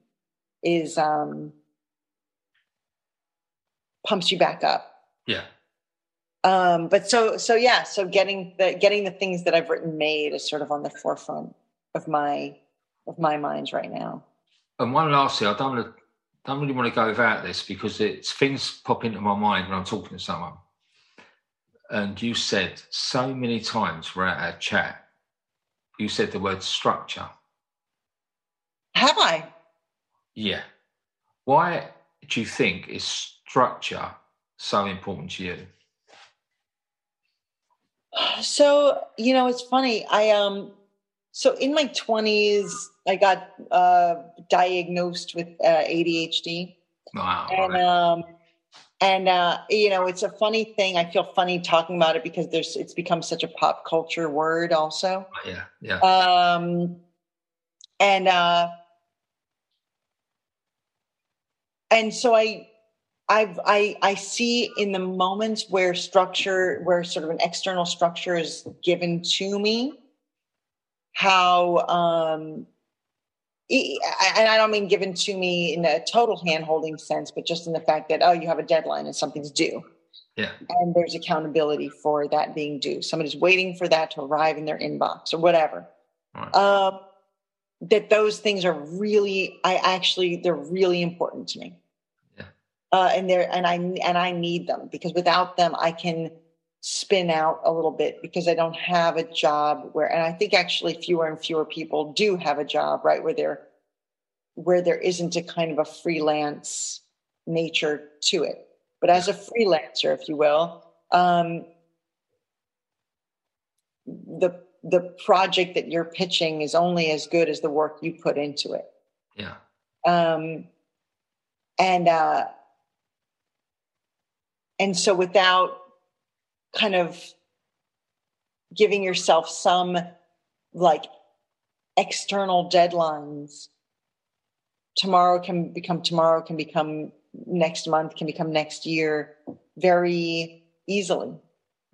is um pumps you back up. Yeah. Um, but so so yeah so getting the getting the things that i've written made is sort of on the forefront of my of my minds right now. And one last thing i don't want to don't really want to go without this because it's things pop into my mind when i'm talking to someone. And you said so many times throughout our chat you said the word structure. Have i? Yeah. Why do you think is structure so important to you? So you know it's funny. I um so in my 20s i got uh diagnosed with uh, adhd wow and um and uh you know it's a funny thing. I feel funny talking about it because there's it's become such a pop culture word also. Oh, yeah yeah. Um and uh and so i I've, I, I see in the moments where structure, where sort of an external structure is given to me, how, um, and I don't mean given to me in a total hand holding sense, but just in the fact that, oh, you have a deadline and something's due. Yeah. And there's accountability for that being due. Somebody's waiting for that to arrive in their inbox or whatever. Right. Um, that those things are really, I actually, they're really important to me uh, and there and I and I need them because without them I can spin out a little bit because I don't have a job where and I think actually fewer and fewer people do have a job right where there where there isn't a kind of a freelance nature to it. But as a freelancer, if you will, um, the the project that you're pitching is only as good as the work you put into it. Yeah. Um, and uh, and so without kind of giving yourself some like external deadlines tomorrow can become tomorrow can become next month can become next year very easily.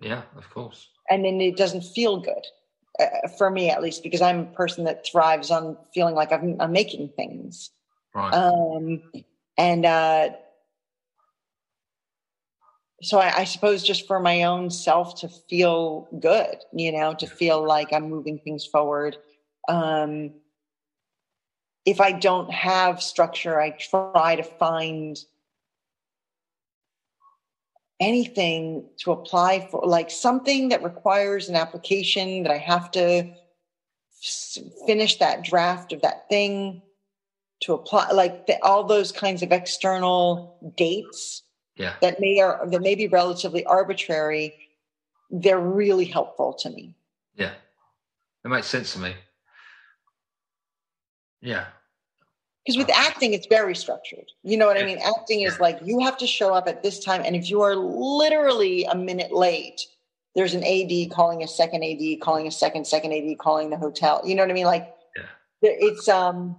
Yeah of course. And then it doesn't feel good uh, for me at least because i'm a person that thrives on feeling like i'm, I'm making things. Right. Um and uh so I, I, suppose just for my own self to feel good, you know, to feel like I'm moving things forward. Um, if I don't have structure, I try to find anything to apply for, like something that requires an application that I have to finish that draft of that thing to apply, like the, all those kinds of external dates yeah. that may are that may be relatively arbitrary, they're really helpful to me. Yeah, it makes sense to me. Yeah. Because with acting, it's very structured. You know what I mean? Acting is like you have to show up at this time, and if you are literally a minute late, there's an AD calling a second AD, calling a second second AD, calling the hotel. You know what I mean? Like, yeah. it's um,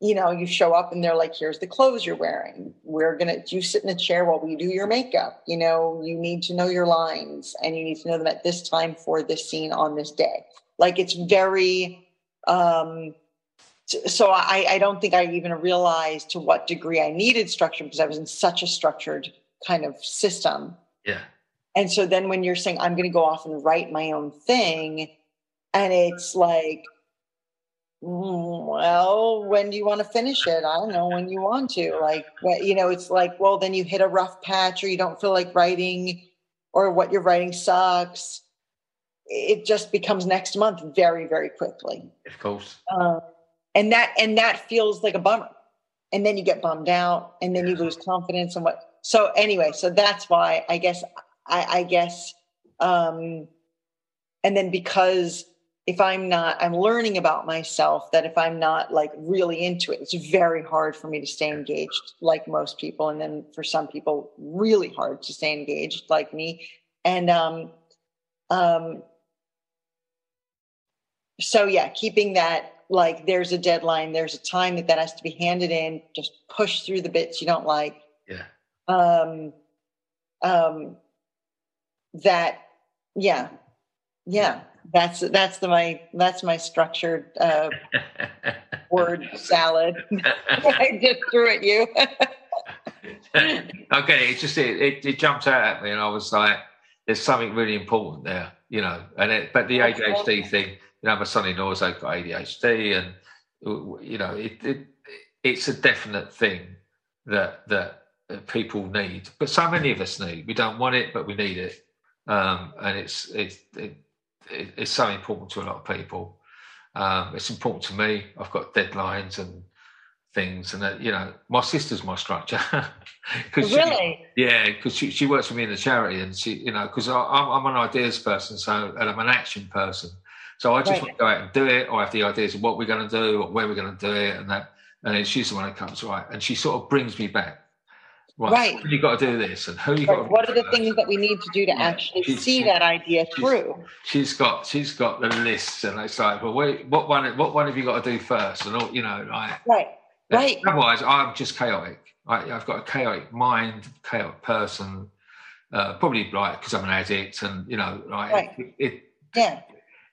you know, you show up and they're like, here's the clothes you're wearing. We're going to, you sit in a chair while we do your makeup. You know, you need to know your lines and you need to know them at this time for this scene on this day. Like it's very, um, so I, I don't think I even realized to what degree I needed structure because I was in such a structured kind of system. Yeah. And so then when you're saying I'm going to go off and write my own thing, and it's like, well, when do you want to finish it? I don't know when you want to. Like, you know, it's like, well, then you hit a rough patch, or you don't feel like writing, or what you're writing sucks. It just becomes next month very, very quickly. Of course. Um, and that and that feels like a bummer and then you get bummed out and then you lose confidence and what so anyway so that's why i guess i, I guess um and then because if i'm not i'm learning about myself that if i'm not like really into it it's very hard for me to stay engaged like most people and then for some people really hard to stay engaged like me and um um so yeah keeping that like there's a deadline, there's a time that that has to be handed in. Just push through the bits you don't like. Yeah. Um, um, that, yeah, yeah. That's that's the my that's my structured uh, [laughs] word salad. [laughs] I just threw at you. [laughs] okay, it just it, it, it jumped out at me, and I was like, "There's something really important there," you know. And it, but the ADHD thing, you know, my son-in-law's got ADHD, and you know, it, it it's a definite thing that that people need. But so many of us need. We don't want it, but we need it, um, and it's it's it, it's so important to a lot of people. Um, it's important to me. I've got deadlines and things, and that, you know, my sister's my structure. [laughs] Cause really? She, yeah, because she, she works for me in the charity, and she, you know, because I'm, I'm an ideas person, so and I'm an action person. So I just right. want to go out and do it, or have the ideas of what we're going to do, or where we're going to do it, and that. And then she's the one that comes right, and she sort of brings me back. Right, right. you got to do this, and who you right. got. what are the things that we need to do to yeah. actually she's, see that idea through? She's got she's got the lists, and it's like, well, wait, what one what one have you got to do first, and all you know, like right, right. Otherwise, I'm just chaotic. I, have got a chaotic mind, chaotic person. Uh, probably like because I'm an addict, and you know, like right. it, it, yeah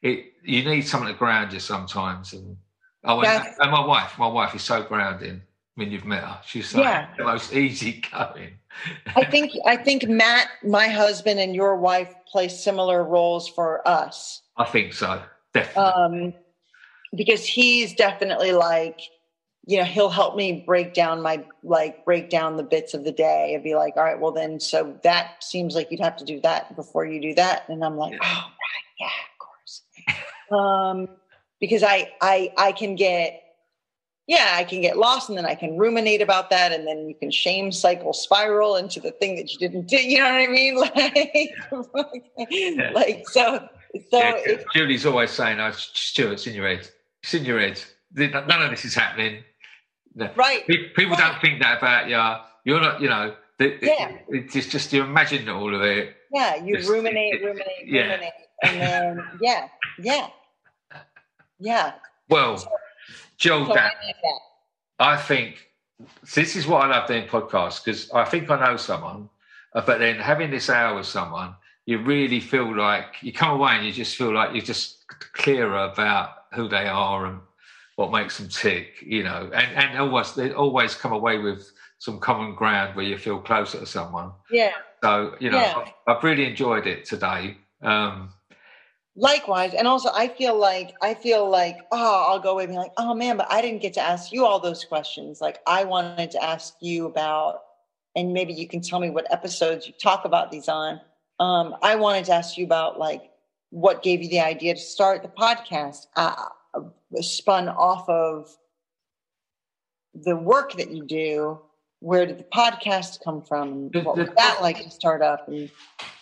it you need someone to ground you sometimes. And oh, and, and my wife, my wife is so grounding when you've met her. She's like yeah. the most easy going. I think I think Matt, my husband, and your wife play similar roles for us. I think so, definitely. Um, because he's definitely like, you know, he'll help me break down my like break down the bits of the day and be like, all right, well then, so that seems like you'd have to do that before you do that, and I'm like, yeah. oh right, yeah, of course. [laughs] um, because I I I can get yeah I can get lost and then I can ruminate about that and then you can shame cycle spiral into the thing that you didn't do. You know what I mean? [laughs] Like yeah. like so so. Yeah, Julie's always saying, "Oh, Stuart, it's in your head. It's in your head. None of this is happening." Right. People right. don't think that about you. You're not. You know. yeah. it's just you imagine all of it. Yeah, you just, ruminate, it, ruminate, yeah. ruminate, and then yeah, yeah. Yeah. Well, Joel, so I, I think this is what I love doing podcasts because I think I know someone, uh, but then having this hour with someone, you really feel like you come away and you just feel like you're just clearer about who they are and what makes them tick, you know, and, and always they always come away with some common ground where you feel closer to someone. Yeah. So, you know, yeah. I've, I've, really enjoyed it today. Um, likewise and also i feel like i feel like oh i'll go away and be like oh man but i didn't get to ask you all those questions. Like i wanted to ask you about and maybe you can tell me what episodes you talk about these on. Um, i wanted to ask you about like what gave you the idea to start the podcast uh, spun off of the work that you do. Where did the podcast come from? What was that like to start up? And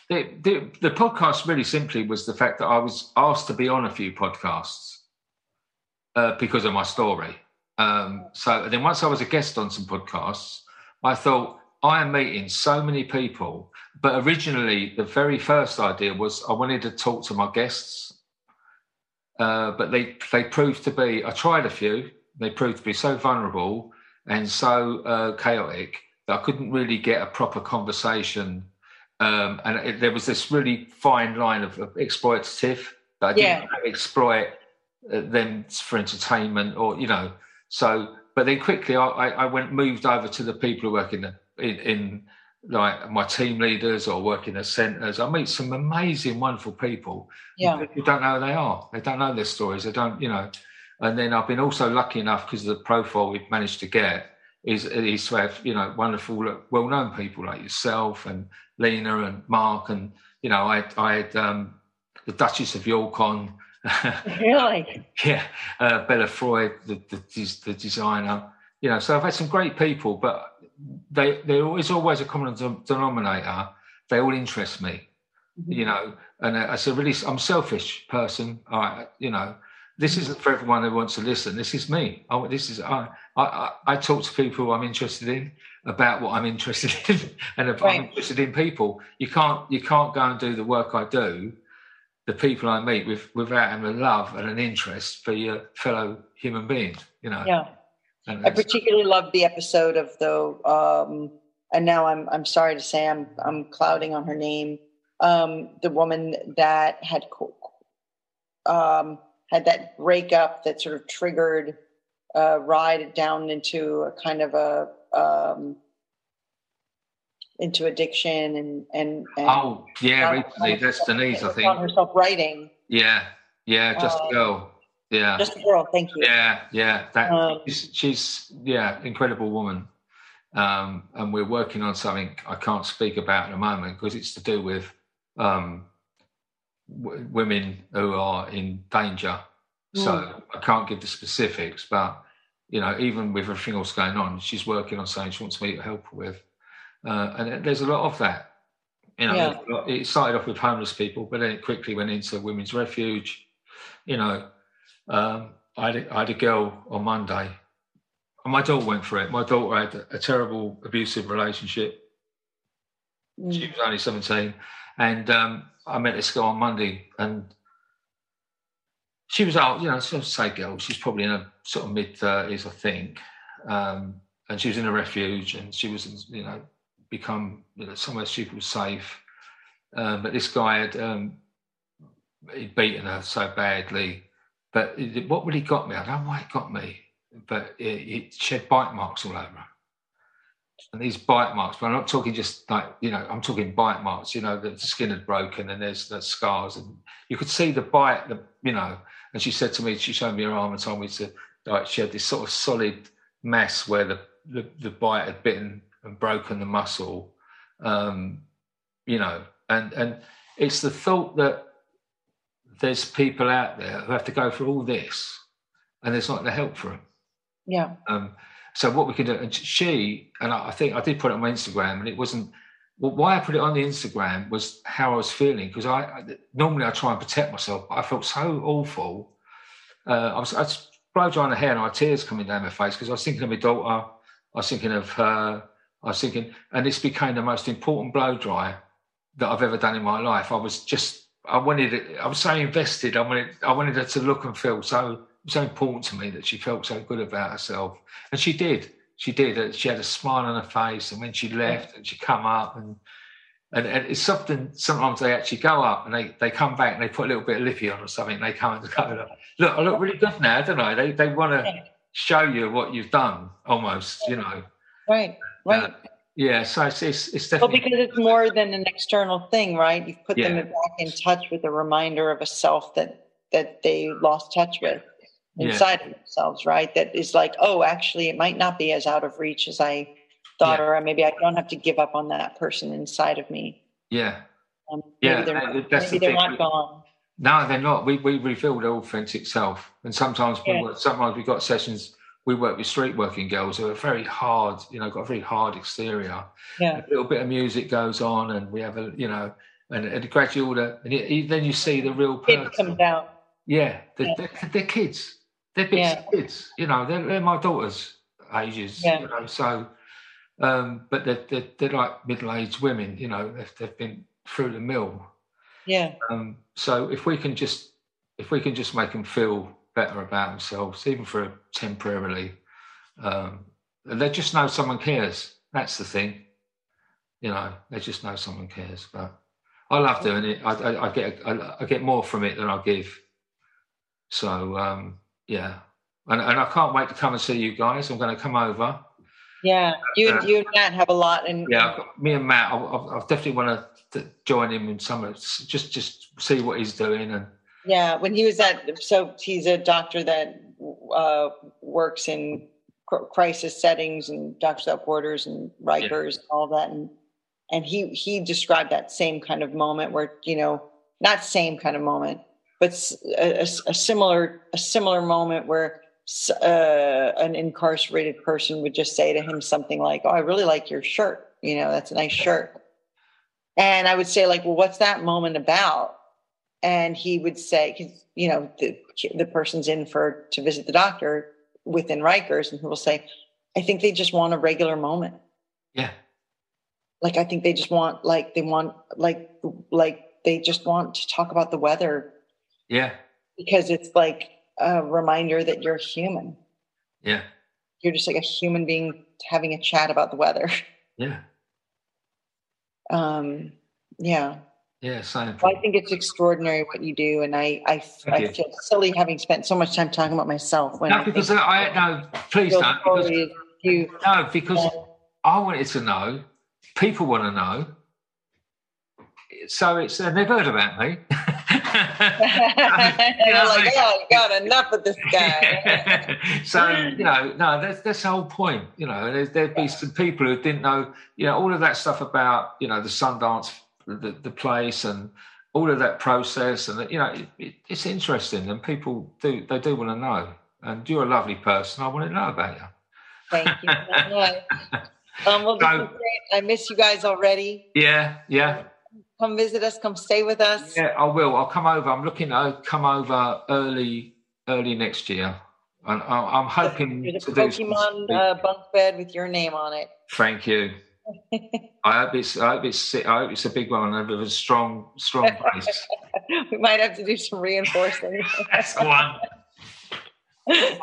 the, the, the podcast really simply was the fact that I was asked to be on a few podcasts uh, because of my story. Um, so then once I was a guest on some podcasts, I thought I am meeting so many people. But originally, the very first idea was I wanted to talk to my guests, uh, but they they proved to be. I tried a few. They proved to be so vulnerable and so uh, chaotic that I couldn't really get a proper conversation um, and it, there was this really fine line of, of exploitative that I didn't exploit uh, them for entertainment or you know. So, but then quickly I, I went moved over to the people who work in the, in, in like my team leaders or work in the centres. I meet some amazing, wonderful people. Yeah. Who don't know who they are. They don't know their stories. They don't, you know. And then I've been also lucky enough because of the profile we've managed to get is, is to have, you know, wonderful, well known people like yourself and Lena and Mark. And, you know, I, I had um, the Duchess of York on. really? [laughs] yeah. Uh, Bella Freud, the, the, the designer. You know, so I've had some great people, but they there is always a common denominator. They all interest me, mm-hmm. you know. And as a really, I'm a selfish person. I, you know, this isn't for everyone who wants to listen. This is me. I, this is I, I. I talk to people I'm interested in about what I'm interested [laughs] in, and if right. I'm interested in people, you can't you can't go and do the work I do, the people I meet with without having a love and an interest for your fellow human beings. You know. Yeah. I particularly loved the episode of the, um, and now I'm I'm sorry to say I'm I'm clouding on her name. Um, the woman that had um, had that breakup that sort of triggered uh, ride down into a kind of a um, into addiction and and, and oh yeah, recently that's Denise, I think. On herself writing. Yeah, yeah, just um, go. Yeah. Just a girl. Thank you. Yeah, yeah. That um, she's, she's, yeah, incredible woman. Um, and we're working on something I can't speak about at the moment because it's to do with um, w- women who are in danger. Mm. So I can't give the specifics, but you know, even with everything else going on, she's working on something she wants me to help her with. Uh, and there's a lot of that. You know, yeah. it started off with homeless people, but then it quickly went into women's refuge. You know, um, I, had a, I, had a girl on Monday, and my daughter went for it. My daughter had a, a terrible abusive relationship. Mm. She was only 17. And um, I met this girl on Monday, and she was out, you know, so say girl, she's probably in her sort of mid 30s, I think. Um, and she was in a refuge, and she was, you know, become you know, somewhere she was safe. Um, but this guy had um, he'd beaten her so badly but what really got me, I don't know why it got me, but it, it shed bite marks all over her. And these bite marks, but I'm not talking just like, you know, I'm talking bite marks, you know, the skin had broken and there's the scars. And you could see the bite, the, you know. And she said to me, she showed me her arm and told me to, like, she had this sort of solid mess where the, the, the bite had bitten and broken the muscle, um, you know. And, and it's the thought that there's people out there who have to go through all this and there's not the help for them. Yeah. Um, so what we can do, and she, and I think I did put it on my Instagram and it wasn't, well, why I put it on the Instagram was how I was feeling because I, I, normally I try and protect myself, but I felt so awful. Uh, I was, I blow drying the hair and I had tears coming down my face because I was thinking of my daughter, I was thinking of her, I was thinking, and this became the most important blow dry that I've ever done in my life. I was just I wanted it, I was so invested. I wanted I wanted her to look and feel so so important to me that she felt so good about herself, and she did. She did. She had a smile on her face, and when she left, and she come up, and and, and it's something. Sometimes they actually go up and they, they come back and they put a little bit of lippy on or something. they come and go, look, I look really good now, don't I? They they want to show you what you've done, almost, you know. Right, right. Uh, yeah, so it's, it's, it's definitely. Well, because it's more than an external thing, right? You've put yeah. them back in touch with a reminder of a self that that they lost touch with inside yeah. themselves, right? That is like, oh, actually, it might not be as out of reach as I thought, yeah. or maybe I don't have to give up on that person inside of me. Yeah. Um, maybe yeah, they're, not, maybe the they're not gone. No, they're not. We we reveal their authentic self, and sometimes yeah. we, sometimes we've got sessions we work with street working girls who are very hard, you know, got a very hard exterior. Yeah. A little bit of music goes on, and we have a, you know, and, and gradually, the, and it, then you see the real person. It comes out. Yeah, they're, yeah. They're, they're, kids. They're big yeah. kids. You know, they're, they're my daughter's ages. Yeah. You know, so, um, but they're, they're, they're like middle-aged women. You know, they've, they've been through the mill. Yeah. Um, so if we can just if we can just make them feel better about themselves, even for temporarily. Um, they just know someone cares. That's the thing. You know, they just know someone cares. But I love doing it. I, I, I get I, I, get more from it than I give. So um, yeah, and, and I can't wait to come and see you guys. I'm going to come over. Yeah, you and uh, you and Matt have a lot, and yeah, me and Matt, I, I, I definitely want to join him in some just just see what he's doing and. Yeah, when he was at so he's a doctor that uh, works in crisis settings and Doctors Without Borders and Rikers, yeah. all that, and and he he described that same kind of moment where you know not same kind of moment, but a, a, a similar a similar moment where uh, an incarcerated person would just say to him something like, "Oh, I really like your shirt. You know, that's a nice shirt." And I would say, like, "Well, what's that moment about?" And he would say, "Because you know, the the person's in for to visit the doctor within Rikers, and he will say, "I think they just want a regular moment." Yeah. Like I think they just want like they want like like they just want to talk about the weather. Yeah. Because it's like a reminder that you're human. Yeah. You're just like a human being having a chat about the weather. Yeah. Um, yeah. Yeah, same. Well, I think it's extraordinary what you do, and I I, I feel silly having spent so much time talking about myself. When no, I because I, no, please don't. Because, you, no, because I wanted to know. People want to know so it's uh, they've heard about me. [laughs] [laughs] you know, like, oh, got enough of this [laughs] guy. so you know, no, that's that's the whole point. You know, there's, there'd be some people who didn't know, you know, all of that stuff about you know the Sundance, the, the place, and all of that process, and you know, it, it, it's interesting, and people do they do want to know. And you're a lovely person. I want to know about you. Thank you. [laughs] um, well, so, I miss you guys already. Yeah, yeah come visit us, come stay with us. Yeah, I will. I'll come over. I'm looking to come over early, early next year. And I'm hoping There's a Pokemon uh, bunk bed with your name on it. Thank you. [laughs] I hope it's. I hope it's. I hope it's a big one and with a strong, strong place. [laughs] we might have to do some reinforcing. [laughs] That's the one.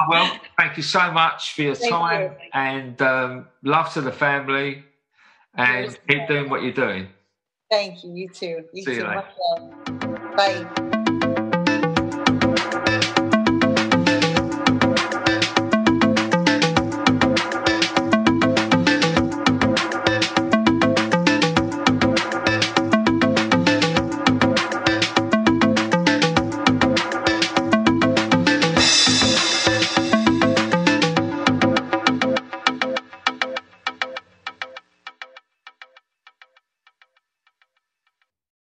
well, thank you so much for your thank time you. and um, love to the family, and keep doing what you're doing. Thank you. You too. You See too. You Bye.